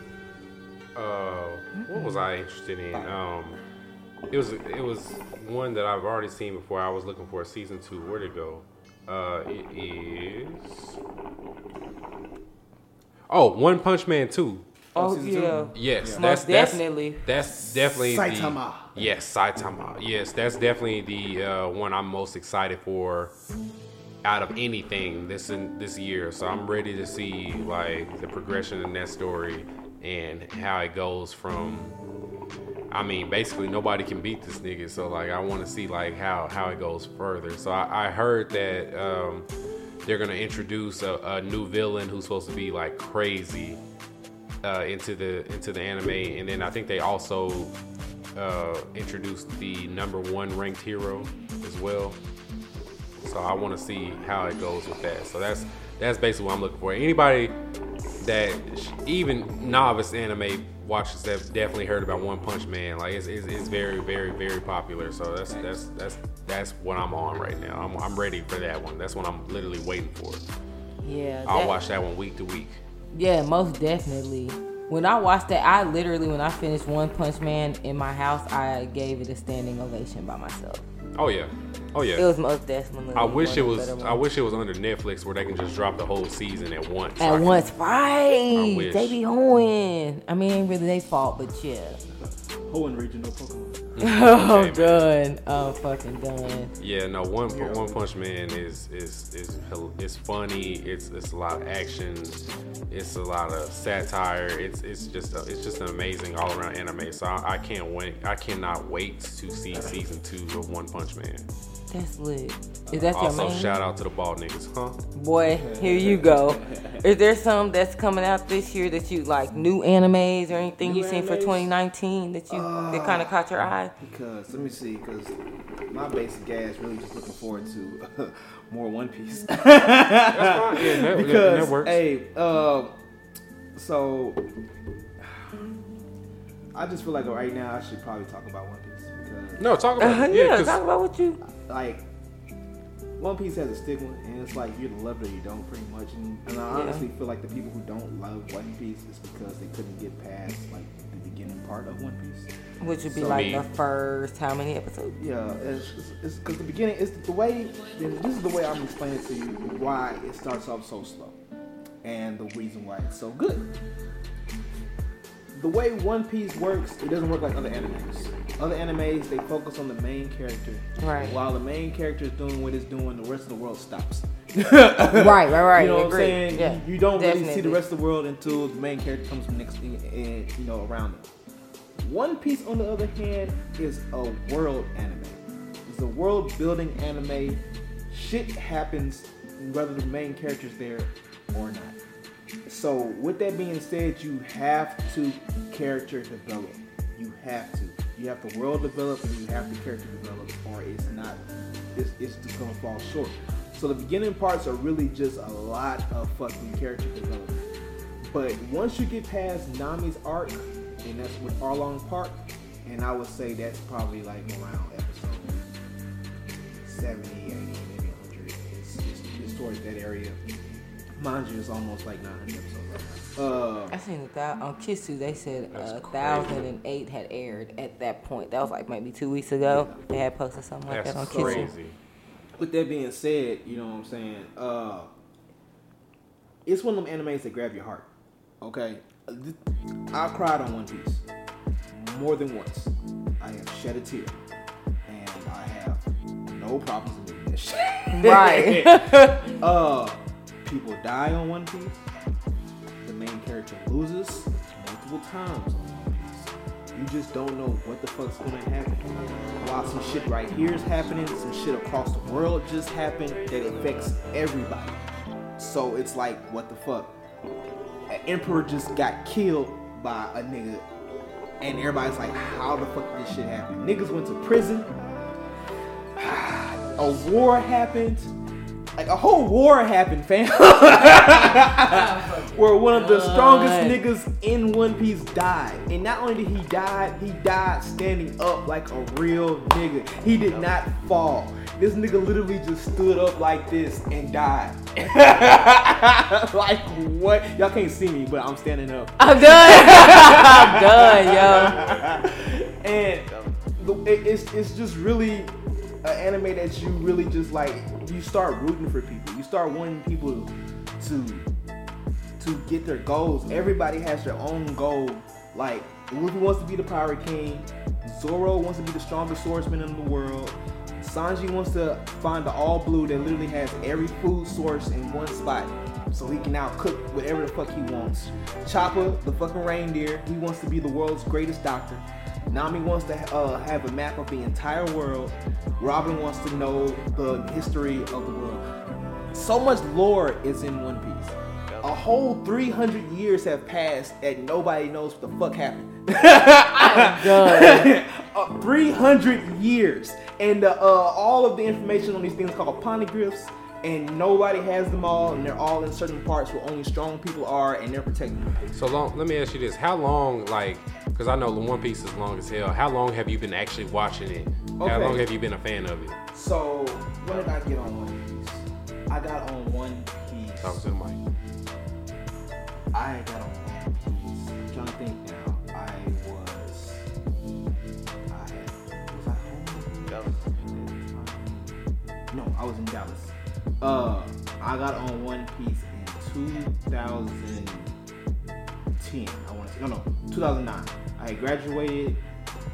Uh, what was I interested in? Um, it was it was one that I've already seen before. I was looking for a season two. Where to go? Uh, it is. Oh, One Punch Man two. Oh, season two? yeah, Yes, Most that's that's definitely. that's definitely Saitama. The, yes, Saitama. Yes, that's definitely the uh, one I'm most excited for out of anything this in this year. So I'm ready to see like the progression in that story and how it goes from. I mean, basically nobody can beat this nigga. So like, I want to see like how how it goes further. So I, I heard that um, they're gonna introduce a, a new villain who's supposed to be like crazy uh, into the into the anime, and then I think they also uh, introduced the number one ranked hero as well. So I want to see how it goes with that. So that's that's basically what I'm looking for. Anybody that even novice anime watchers have definitely heard about One Punch Man. Like it's, it's, it's very very very popular. So that's that's that's that's what I'm on right now. I'm I'm ready for that one. That's what I'm literally waiting for. Yeah, I'll that- watch that one week to week. Yeah, most definitely. When I watched that, I literally, when I finished One Punch Man in my house, I gave it a standing ovation by myself. Oh yeah, oh yeah. It was most definitely. I wish it was. I wish it was under Netflix where they can just drop the whole season at once. So I At can- once, right? wish. They be hoeing. I mean, ain't really their fault, but yeah. Hoenn regional Pokemon. Mm-hmm. <laughs> Oh, man. done. I'm fucking done. Yeah, no. One One Punch Man is is is it's funny. It's it's a lot of action. It's a lot of satire. It's it's just a, it's just an amazing all around anime. So I, I can't wait. I cannot wait to see season two of One Punch Man. That's lit. Is that your Also, main? shout out to the ball niggas, huh? Boy, here you go. Is there some that's coming out this year that you like new animes or anything New you seen for 2019 that you that kind of caught your eye? Because let me see, because my basic gas really just looking forward to <laughs> more One Piece. That's fine. Yeah, <laughs> that, that, because that works. hey, uh, so I just feel like right now I should probably talk about One Piece because no, talk about Uh, it. <laughs> yeah, Yeah, 'cause- talk about what you. Like One Piece has a stigma, and it's like you either love it or you don't, pretty much. And, and I Yeah. honestly feel like the people who don't love One Piece is because they couldn't get past like the beginning part of One Piece. Which would be So like me- the first how many episodes? Yeah, it's because the beginning is the way. This is the way I'm explaining to you why it starts off so slow, and the reason why it's so good. The way One Piece works, it doesn't work like other animes. Other animes, they focus on the main character. Right. While the main character is doing what it's doing, the rest of the world stops. right, right, right. <laughs> You know what I'm saying? Yeah, you, you don't really see the rest of the world until the main character comes next, and you know around them. One Piece, on the other hand, is a world anime. It's a world building anime. Shit happens whether the main character's there or not. So, with that being said, you have to character develop. You have to. You have the world develop and you have the character develop, or it's not. It's, it's just gonna fall short. So the beginning parts are really just a lot of fucking character development. But once you get past Nami's arc, and that's with Arlong Park, and I would say that's probably like around episode 70, 80, maybe 100. It's, it's, it's towards that area. Mind you, it's almost like 900 episodes. Uh, I seen it that on Kitsu. They said a thousand and eight had aired at that point. That was like maybe two weeks ago. They had posted something like That's that on Kitsu. crazy. with that being said, you know what I'm saying? Uh, it's one of them animes that grab your heart. Okay, I cried on One Piece more than once. I have shed a tear, and I have no problems in doing that shit. Right. <laughs> uh, people die on One Piece. Character loses multiple times. You just don't know what the fuck's gonna happen. While some shit right here is happening, some shit across the world just happened that affects everybody. So it's like, what the fuck? An emperor just got killed by a nigga, and everybody's like, how the fuck did this shit happen? Niggas went to prison. <sighs> A war happened. Like a whole war happened, fam. <laughs> <laughs> Where one of the strongest niggas in One Piece died. And not only did he die, he died standing up like a real nigga. He did not fall. This nigga literally just stood up like this and died. <laughs> like what? Y'all can't see me, but I'm standing up. I'm done. <laughs> I'm done, yo. and it's it's just really an anime that you really just like. You start rooting for people. You start wanting people to to get their goals. Everybody has their own goal. Like Luffy wants to be the Pirate King. Zoro wants to be the strongest swordsman in the world. Sanji wants to find the all blue that literally has every food source in one spot. So he can now cook whatever the fuck he wants. Chopper, the fucking reindeer, he wants to be the world's greatest doctor. Nami wants to uh, have a map of the entire world. Robin wants to know the history of the world. So much lore is in One Piece. A whole 300 years have passed and nobody knows what the fuck happened. Done. <laughs> Uh, 300 years. And uh, uh, all of the information on these things called poneglyphs, and nobody has them all, and they're all in certain parts where only strong people are, and they're protecting them. So long. Let me ask you this: How long, like, because I know the One Piece is long as hell. How long have you been actually watching it? How long have you been a fan of it? So, when did I get on One Piece? I got on One Piece. Talk to the mic. I got on One Piece. I'm trying to think now. I was. I had, was I home? Dallas. No, I was in Dallas. Uh, I got on One Piece in 2010. I want to say no, no, 2009. I had graduated.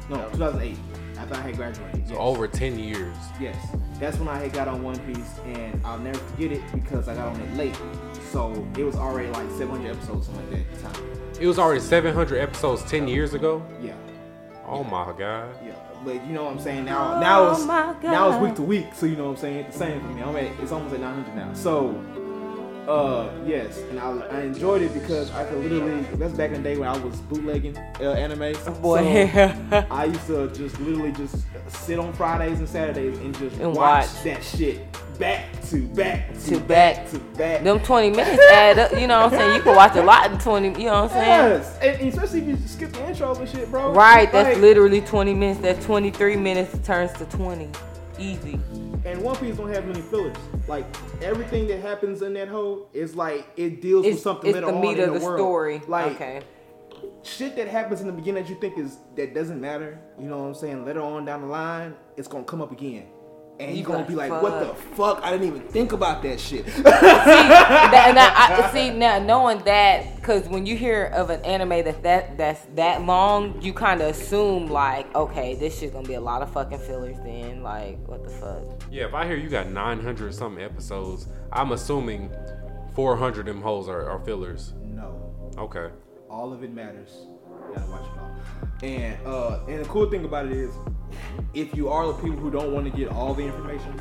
No, 2008. After I had graduated. So yes. over ten years. Yes, that's when I had got on One Piece, and I'll never forget it because I got on it late. So it was already like 700 episodes, something like that at the time. It was already 700 episodes 10 years ago. Yeah, Oh my god. yeah. But you know what I'm saying? Now, now it's Oh now it's week to week, so you know what I'm saying? It's the same for me. I'm at it's almost at 900 now. So. Uh yes, and I, I enjoyed it because I could literally that's back in the day when I was bootlegging uh, anime. Oh boy. So, I used to just literally just sit on Fridays and Saturdays and just And watch, watch. that shit back to back to, To back, back. to back. Them 20 minutes add up. You know what I'm saying? You can watch a lot in 20. You know what I'm saying? yes, and especially if you skip the intros and shit, bro. Right. That's Like, literally 20 minutes. That 23 minutes turns to 20. Easy. And One Piece don't have many fillers. Like everything that happens in that hole is like it deals with something it's later the on meat in of the, the, world. story. Like okay. shit that happens in the beginning that you think is that doesn't matter. You know what I'm saying? Later on down the line, it's gonna come up again. And You you're gonna like, be like, what the fuck? I didn't even think about that shit. <laughs> that, and I, I, see now knowing that because when you hear of an anime that that that's that long, you kind of assume like, okay, this shit's gonna be a lot of fucking fillers. Then like, what the fuck? Yeah, if I hear you got 900 something episodes, I'm assuming 400 of them holes are, are fillers. no. Okay. all of it matters. You gotta watch it all. And uh, and the cool thing about it is, if you are the people who don't want to get all the information,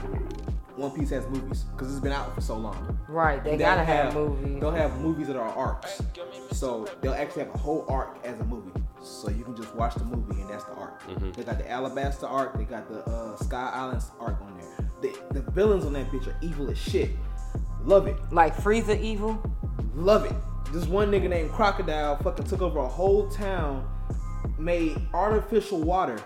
One Piece has movies because it's been out for so long. Right? They gotta have, movies. They'll have movies that are arcs, so they'll actually have a whole arc as a movie. So you can just watch the movie and that's the arc. They got the Alabasta arc. They got the uh, Sky Islands arc on there. The, the villains on that bitch are evil as shit. Love it. Like Frieza evil. Love it. This one nigga named Crocodile fucking took over a whole town, made artificial water,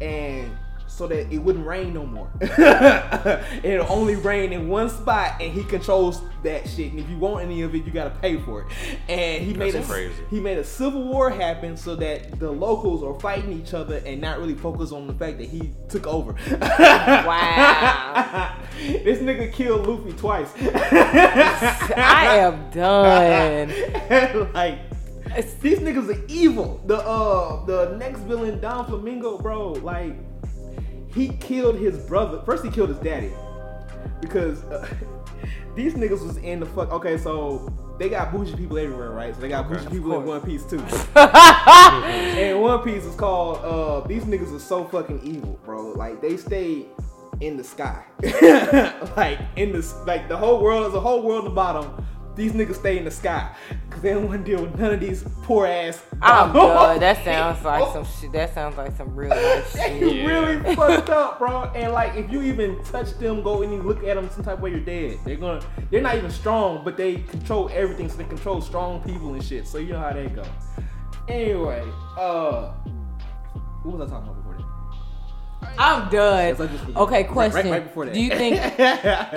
and so that it wouldn't rain no more. <laughs> <laughs> It'll only rain in one spot, and he controls that shit. And if you want any of it, you gotta pay for it. And he made a crazy. he made a civil war happen so that the locals are fighting each other and not really focus on the fact that he took over. Wow. <laughs> this nigga killed Luffy twice. I am done. like these niggas are evil. The uh the next villain, Doflamingo, bro, like he killed his brother. First he killed his daddy. because uh, <laughs> these niggas was in the fuck. Okay, so they got bougie people everywhere, right? So they got bougie people in One Piece too. <laughs> <laughs> and One Piece is called. uh These niggas are so fucking evil, bro. Like they stay in the sky, like in the like the whole world is a whole world in the bottom. These niggas stay in the sky because they don't want to deal with none of these poor ass. I'm <laughs> done. That sounds like some shit. That sounds like some real life <laughs> They shit. Yeah. really fucked up, bro. And like, if you even touch them, go and you look at them some type of way, you're dead. They're gonna, they're not even strong, but they control everything. So they control strong people and shit. So you know how they go. Anyway, uh, what was I talking about before that? I'm done. Yes, I just forgot. Okay, question. Right, right before that. Do you think <laughs>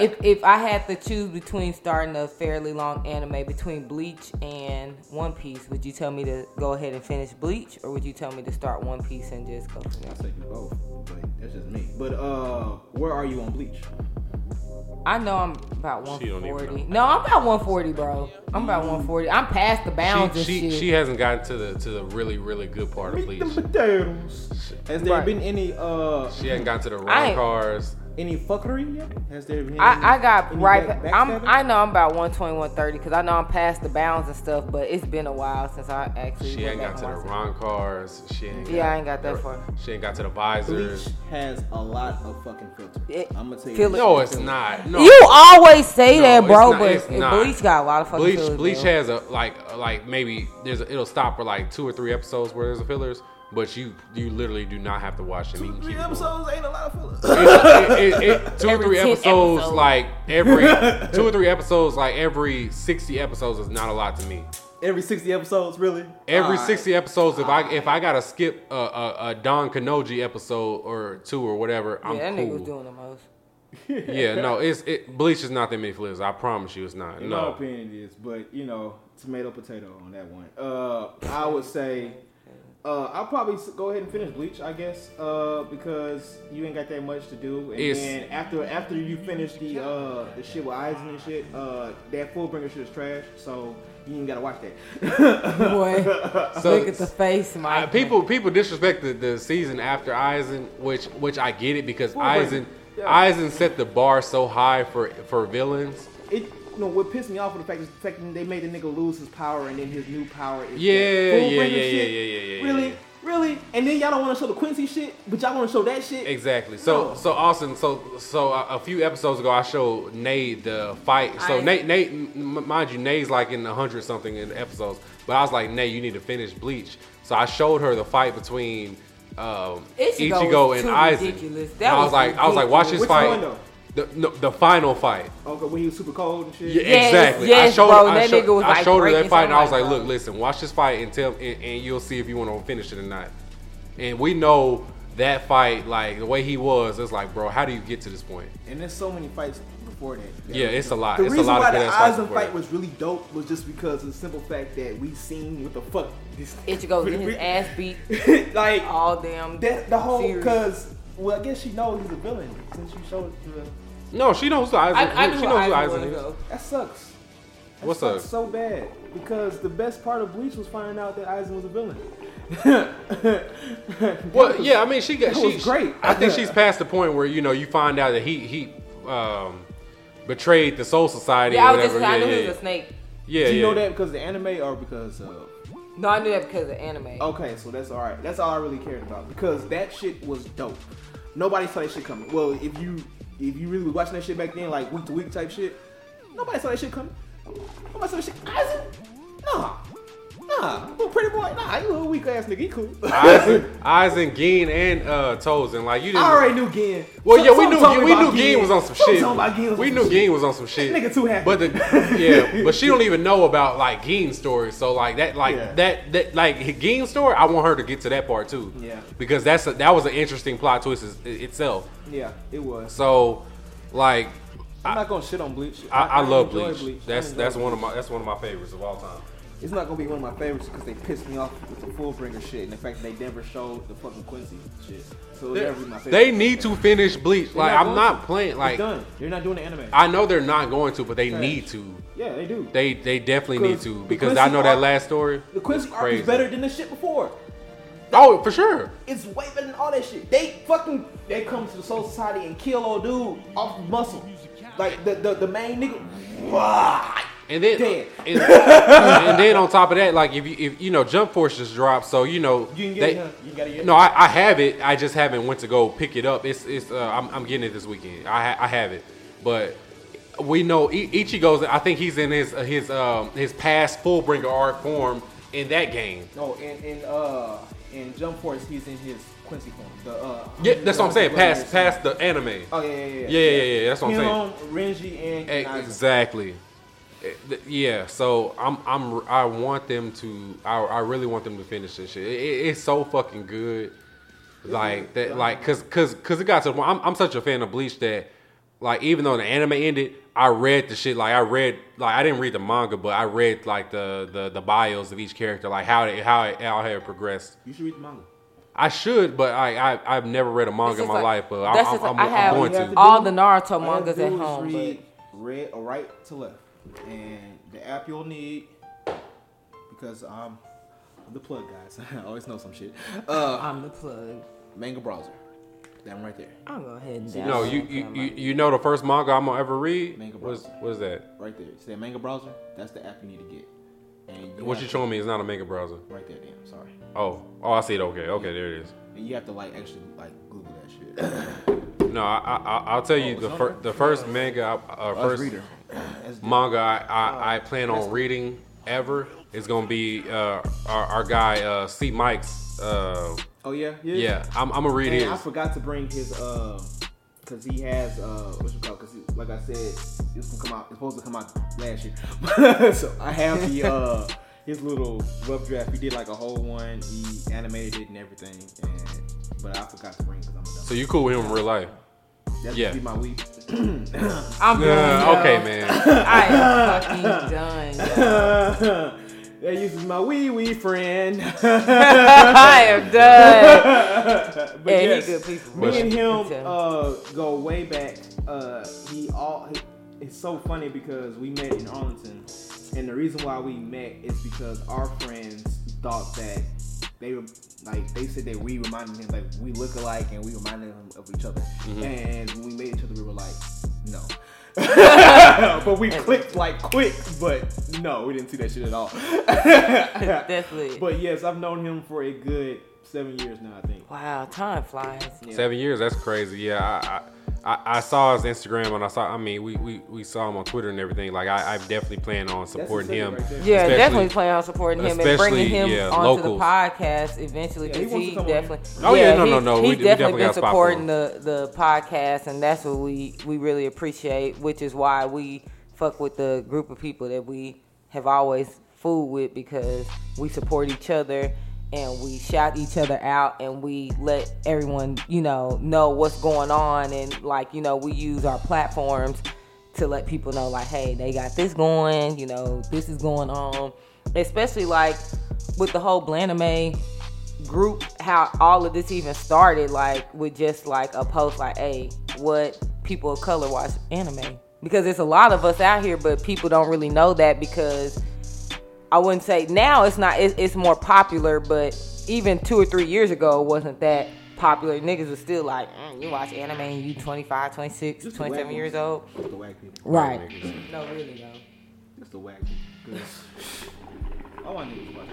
if if I had to choose between starting a fairly long anime between Bleach and One Piece, would you tell me to go ahead and finish Bleach, or would you tell me to start One Piece and just go from there? I there? say do both, but that's just me. But uh, where are you on Bleach? I know I'm about She don't even 140. No, I'm about 140, bro. I'm about 140. I'm past the Bounts She, and she, shit. she hasn't gotten to the to the really really good part of Meet Bleach. them potatoes. Has there Right. been any uh She hasn't gotten to the Arrancars. Any fuckery yet? Has there been? Any, I, I got right. back- I'm. I know I'm about 120, 130 because I know I'm past the Bounts and stuff. But it's been a while since I actually. She ain't got to the and watched it. run cars. She ain't. Yeah, I ain't got that far. She ain't got to the visors. Bleach has a lot of fucking filters. It- I'm gonna tell you. feel this it. No, shit it's not. No. You always say No, that, bro, not- but not. Bleach got a lot of fucking Bleach fillers, Bleach bro. has a like like maybe there's a, it'll stop for like two or three episodes where there's a fillers, but you you literally do not have to watch them. You can Three keep it going. episodes ain't a lot of fillers. It- it- it- two or three episodes, episodes. like every <laughs> two or three episodes, like every sixty episodes is not a lot to me. Every 60 episodes, really? Every Alright. sixty episodes, if I if I gotta skip a, a, a Don Kanonji episode or two or whatever, I'm yeah, that nigga was cool. doing the most. <laughs> Yeah, no, it's it. Bleach is not that many fillers. I promise you, it's not. In my No, opinion, it is. But, you know, tomato, potato on that one. Uh, I would say, uh, I'll probably go ahead and finish Bleach, I guess, uh, because you ain't got that much to do. And It's- then after after you finish the uh, the shit with Aizen and shit, uh, that Fullbringer shit is trash. So you ain't gotta watch that. <laughs> Boy, <laughs> So- look at the face, I, Mike. people people disrespect the, the season after Aizen, which which I get it because Full break. Aizen Yeah. Aizen set the bar so high for for villains. it you know what pissed me off with the fact is the fact that they made the nigga lose his power and then his new power is Yeah, yeah, yeah, shit. yeah, yeah, yeah, yeah, Really, yeah. really, and then y'all don't want to show the Quincy shit, but y'all want to show that shit. Exactly. So No. so Austin. So so a, a few episodes ago, I showed Nate the fight. So I- Nate Nate, m- mind you, Nate's like in a hundred something in episodes. But I was like, Nate, you need to finish Bleach. So I showed her the fight between um, Ichigo Ichigo, was and too Aizen. ridiculous. And I was was like, I was like, watch this Which fight. One, though? The, no, the final fight. Oh, okay, when he was super cold and shit. Yeah, Yes, exactly. yes, I showed, bro, I that showed, nigga was, I like, showed her that fight, and I was like, like, "Look, listen, watch this fight and tell, and, and you'll see if you want to finish it or not." And we know that fight, like the way he was, it's like, bro, how do you get to this point? And there's so many fights before that. Yeah, it's a lot. The It's a reason lot why good the ass fights Aizen fight that. was really dope was just because of the simple fact that we seen what the fuck this Ichigo <laughs> getting his ass beat <laughs> like all damn. that the whole because well I guess she knows he's a villain since you showed it to the No, she knows who Aizen. I, I knew she who knows who Aizen Aizen is. though. that sucks. That What's sucks up? so bad because the best part of Bleach was finding out that Aizen was a villain. <laughs> Well, yeah, I mean, she got that she, was great. I think she's past the point where you know you find out that he he um, betrayed the Soul Society Yeah, I or was just. whatever. I yeah, knew yeah, he was a snake. yeah, Do you yeah. know that because of the anime or because of No, I knew that because of the anime. Okay, so that's all right. That's all I really cared about because that shit was dope. Nobody saw that shit coming. Well, if you if you really was watching that shit back then, like week to week type shit, nobody saw that shit coming. Nobody saw that shit. Aizen? Nah, nah. Little pretty boy. Nah, you a little weak ass nigga. He cool. Aizen, <laughs> Aizen, Gin, and uh, Tosen. Like you didn't. I already knew Gin. Well, Some- yeah, we knew we knew Gin was on some shit. was We knew Gin was on some shit. Nigga too happy. But the <laughs> yeah, but she don't even know about like Gin's story. So like that, like Yeah. that, that like Gin's story. I want her to get to that part too. Yeah. Because that's a, that was an interesting plot twist is- itself. Yeah, it was. So, like, I'm not gonna shit on Bleach. I, I, love enjoy Bleach. I That's that's one of Bleach. my that's one of my favorites of all time. It's not gonna be one of my favorites because they pissed me off with the Fullbringer shit and the fact that they never showed the fucking Quincy shit. So it'll never be my favorite. They need to finish Bleach. They're Like not I'm going not to. playing. It's Like done. They're not doing the anime. I know they're not going to, but they Trash. need to. yeah, they do. They they definitely need Because to the because Quincy I know that arc- last story. The Quincy was arc crazy. is better than the shit before. Oh, for sure. It's way better than all that shit. They fucking they come to the Soul Society and kill old dude off muscle. like the the, the main nigga. Wah, And then, Dead. and, <laughs> and then on top of that, like if you if you know Jump Force just dropped, so you know You can get they- it. Huh? You gotta get it. No, I, I have it. I just haven't went to go pick it up. It's it's. Uh, I'm, I'm getting it this weekend. I ha- I have it, but we know Ichigo's. I think he's in his his um his past Fullbringer art form in that game. No, in in uh in Jump Force, he's in his Quincy form. The uh. Yeah, that's what I'm saying. Past Past the anime. Oh yeah, yeah, yeah. Yeah, yeah, yeah. That's what I'm saying. Him, Renji, and Exactly. Eh, th- Yeah, so I'm I'm I want them to I, I really want them to finish this shit. It, it- it's so fucking good. Like that like cuz cuz cuz it got to the point I'm I'm such a fan of Bleach that like even though the anime ended, I read the shit like I read like I didn't read the manga, but I read like the the the bios of each character like how it, how it, how it had progressed. You should read the manga. I should, but I, I I've never read a manga in my like- life, but I'm, I'm, I'm, I have- I'm going have to. to All the Naruto all you have mangas to at do is home. Read red or right to left, and the app you'll need because I'm the plug guys. <laughs> I always know some shit. Uh, I'm the plug. manga browser. That one right there. I'll go ahead and download No, you it you, you you know the first manga I'm gonna ever read. Manga What's browser. what is that? Right there. See that manga browser? That's the app you need to get. And you What you to- showing me is not a manga browser. Right there, damn. Sorry. Oh, oh, I see it. Okay, okay, there it is. And you have to like actually like Google that shit. No, I, I I'll tell you Oh, the it's fir- on the there? first manga, uh, first reader. Manga I, I, I plan on reading ever is gonna be uh, our, our guy uh, C Mike's. Uh, Oh yeah, yeah. yeah, I'm, I'm gonna read And I forgot to bring his uh, cause he has uh, what's it called? Cause like I said, it's gonna come out. It's supposed to come out last year. <laughs> so I have the uh, <laughs> his little rough draft. He did like a whole one. He animated it and everything. And but I forgot to bring because I'm done. So you cool with him in real life? That's yeah. <clears throat> yeah. be my week. I'm done. Yeah, yo. okay, man. I am fucking done. that uses my wee wee friend. <laughs> <laughs> I am done. but Yeah, yes, good people. me and him uh, go way back. Uh, he all it's so funny because we met in Arlington, and the reason why we met is because our friends thought that they were like they said that we reminded him like we look alike and we reminded him of each other. Mm-hmm. And when we met each other, we were like, no. <laughs> but we clicked like quick, but no, we didn't see that shit at all. <laughs> Definitely. But yes, I've known him for a good seven years now, I think. wow, time flies. Yeah. Seven years, that's crazy. Yeah, I, I I I saw his Instagram and I saw. I mean, we we, we saw him on Twitter and everything. Like I, I definitely plan on supporting him. right. Yeah, definitely plan on supporting him and bringing him yeah, onto the podcast eventually Yeah, he he, to come on. definitely. Oh, yeah, no, no, no, He's we- we definitely definitely been got a spot for supporting the the podcast, and that's what we we really appreciate. Which is why we fuck with the group of people that we have always fooled with because we support each other and we shout each other out and we let everyone you know know what's going on. And like you know we use our platforms to let people know like hey they got this going you know this is going on. Especially like with the whole Blanime group how all of this even started like with just like a post like hey what people of color watch anime. Because there's a lot of us out here but people don't really know that because I wouldn't say now it's not it's, it's more popular, but even two or three years ago it wasn't that popular. Niggas was still like, mm, you watch anime and you 25, 26, Just 27 whack years old. The whack people. Right. No, really though. Just the whack people. 'Cause I want niggas to watch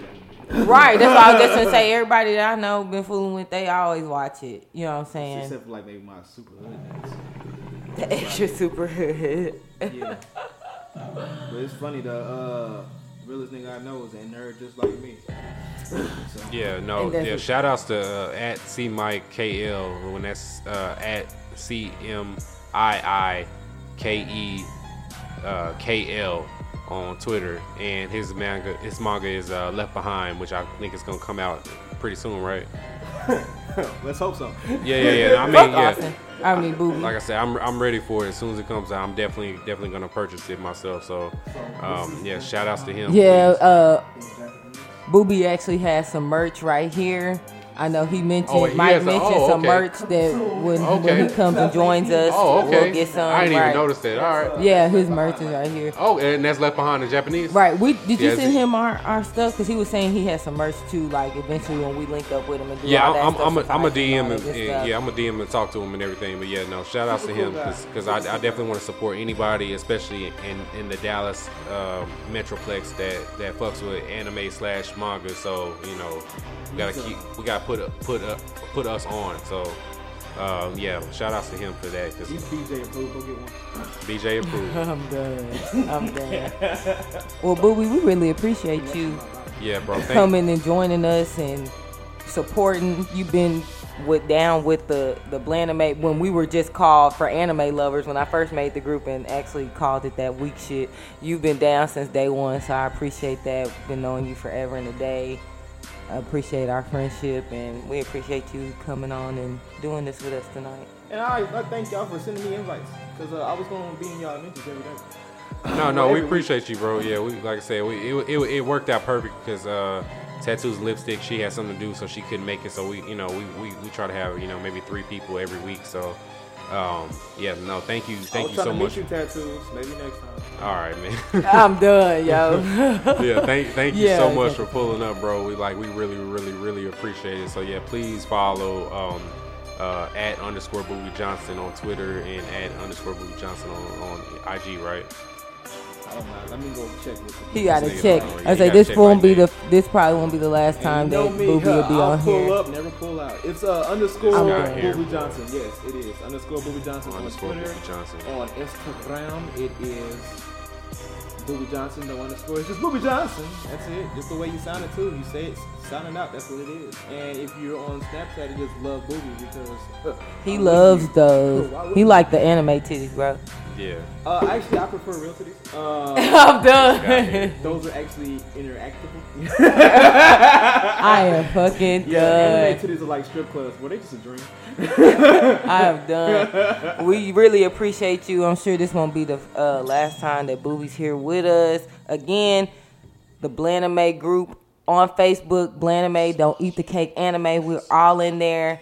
that. Right, that's why I was just gonna say <laughs> everybody that I know been fooling with, they always watch it. You know what I'm saying? Except for like maybe my super hood. The extra super hood. Yeah. <laughs> but it's funny, though. uh, realest nigga I know is a nerd just like me. So, Yeah, no, yeah. what- Shout outs to uh, at C Mike KL when that's uh, at C M I I K E uh, K L on Twitter, and his manga his manga is uh, Left Behind, which I think is gonna come out pretty soon, right? <laughs> let's hope so. Yeah, yeah, yeah. I <laughs> mean, yeah. I mean, booby. Like I said, I'm I'm ready for it. As soon as it comes out, I'm definitely definitely gonna purchase it myself. So, um, yeah, shout outs to him. yeah, uh, Booby actually has some merch right here. I know he mentioned Oh, he Mike mentioned oh, some merch that when, Okay. when he comes and joins us, Oh, okay. we'll get some. I didn't right. even notice that. All right. Yeah, his merch is right here. Oh, and that's left behind in Japanese. Right. We did you Yeah, send him our, our stuff because he was saying he has some merch too. Like eventually when we link up with him and do Yeah, all that I'm, stuff, I'm, a, I'm a him DM and, and yeah, I'm a DM and talk to him and everything. But yeah, no, shout outs to him because I, I definitely want to support anybody, especially in, in the Dallas um, metroplex that that fucks with anime slash manga. So you know, we gotta keep we gotta put a, put a, put us on. So um, yeah, shout outs to him for that because He's BJ approved. Go get one. BJ approved. <laughs> I'm done. I'm <laughs> done. well, Booby, we really appreciate you Yeah, bro. Thank, coming and joining us and supporting. You've been with down with the the Blanimate when we were just called for anime lovers when I first made the group and actually called it that weak shit. You've been down since day one, so I appreciate that. Been knowing you forever and a day. I appreciate our friendship and we appreciate you coming on and doing this with us tonight. And I, I thank y'all for sending me invites because uh, I was going to be in y'all mentions every day. No, no, we appreciate you, bro. Yeah, we like I said, we it, it, it worked out perfect because uh, tattoos lipstick. She had something to do, so she couldn't make it. So we, you know, we, we, we try to have you know maybe three people every week. So um, yeah, no, thank you, I thank was you so to much. meet you tattoos. Maybe next time. All right, man. <laughs> I'm done, yo. <laughs> yeah, thank thank you Yeah, so much yeah. for pulling up, bro. We like we really really really appreciate it. So yeah, please follow um, uh, at underscore Booby Johnson on Twitter and at underscore Booby Johnson on, on IG, right? I don't know. Let me go check with you. He got to check. don't. I Yeah, say this gotta won't right be the this probably won't be the last time And you know that me, Booby will be huh, on I'll pull here. up, never pull out. It's uh, underscore I'm here. Booby Johnson. Yes, it is. Underscore Booby Johnson on Underscore Twitter. Booby Johnson. On Instagram, it is Booby Johnson, no underscore. It's just Booby Johnson. That's it. Just the way you sound it too. You say it, sound it out. That's what it is. And if you're on Snapchat, it just love Booby because uh, He why loves those. Why He you? like the anime titties, bro. Yeah. Uh, actually, I prefer real titties. <laughs> Uh, I'm done. those are actually interactable. <laughs> I am fucking Yeah, done. anime titties are like strip clubs. Were they just a dream? <laughs> I am done. We really appreciate you. I'm sure this won't be the uh, last time that Booby's here with us. Again, the Blanime group on Facebook, Blanime Don't Eat the Cake Anime. We're all in there.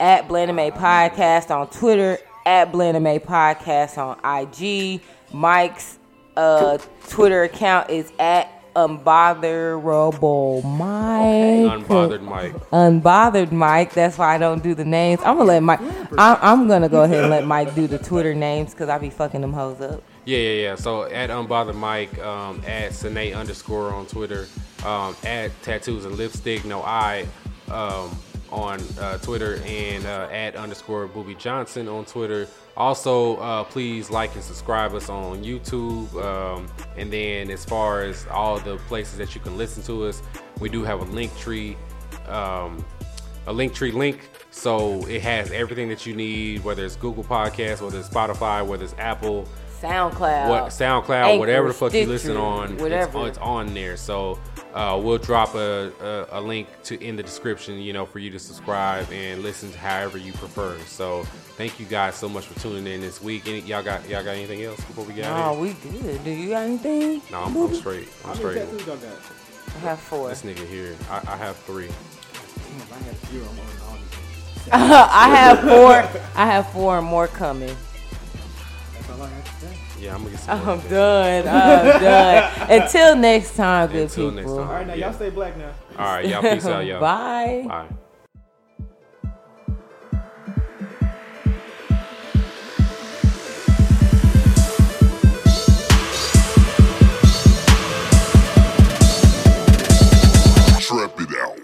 At Blanime Podcast on Twitter, at Blanime Podcast on IG. Mike's uh, Twitter account is at Unbotherable Mike. Unbothered Mike. Unbothered Mike. That's why I don't do the names. I'm gonna let Mike. I'm, I'm gonna go ahead and let Mike do the Twitter names because I be fucking them hoes up. Yeah, yeah, yeah. So at Unbothered Mike, um, at Sine underscore on Twitter, um, at Tattoos and Lipstick, no I, um, on uh, Twitter, and uh, at underscore Booby Johnson on Twitter. Also, uh, please like and subscribe us on YouTube. Um, and then as far as all the places that you can listen to us, we do have a link tree. Um, a link tree link. So it has everything that you need, whether it's Google Podcasts, whether it's Spotify, whether it's Apple, SoundCloud. what SoundCloud, Anchor, whatever the fuck you listen on, whatever. It's, it's on there. So uh, we'll drop a, a, a link to in the description, you know, for you to subscribe and listen to however you prefer. So thank you guys so much for tuning in this week. Any, y'all got y'all got anything else before we get out Oh, of here? we good. Do you got anything? No, I'm, I'm straight. I'm How many straight. tattoos? I have four. This nigga here, I, I have three. Damn, if I have zero, I'm on all these. <laughs> I have four. <laughs> I have four and more coming. Yeah, I'm gonna get some. I'm done. I'm <laughs> done. Until next time, good Until people. Next time. All right, now yeah. y'all stay black now. All right, y'all. Peace out, y'all. <laughs> Bye. Bye. trap it out.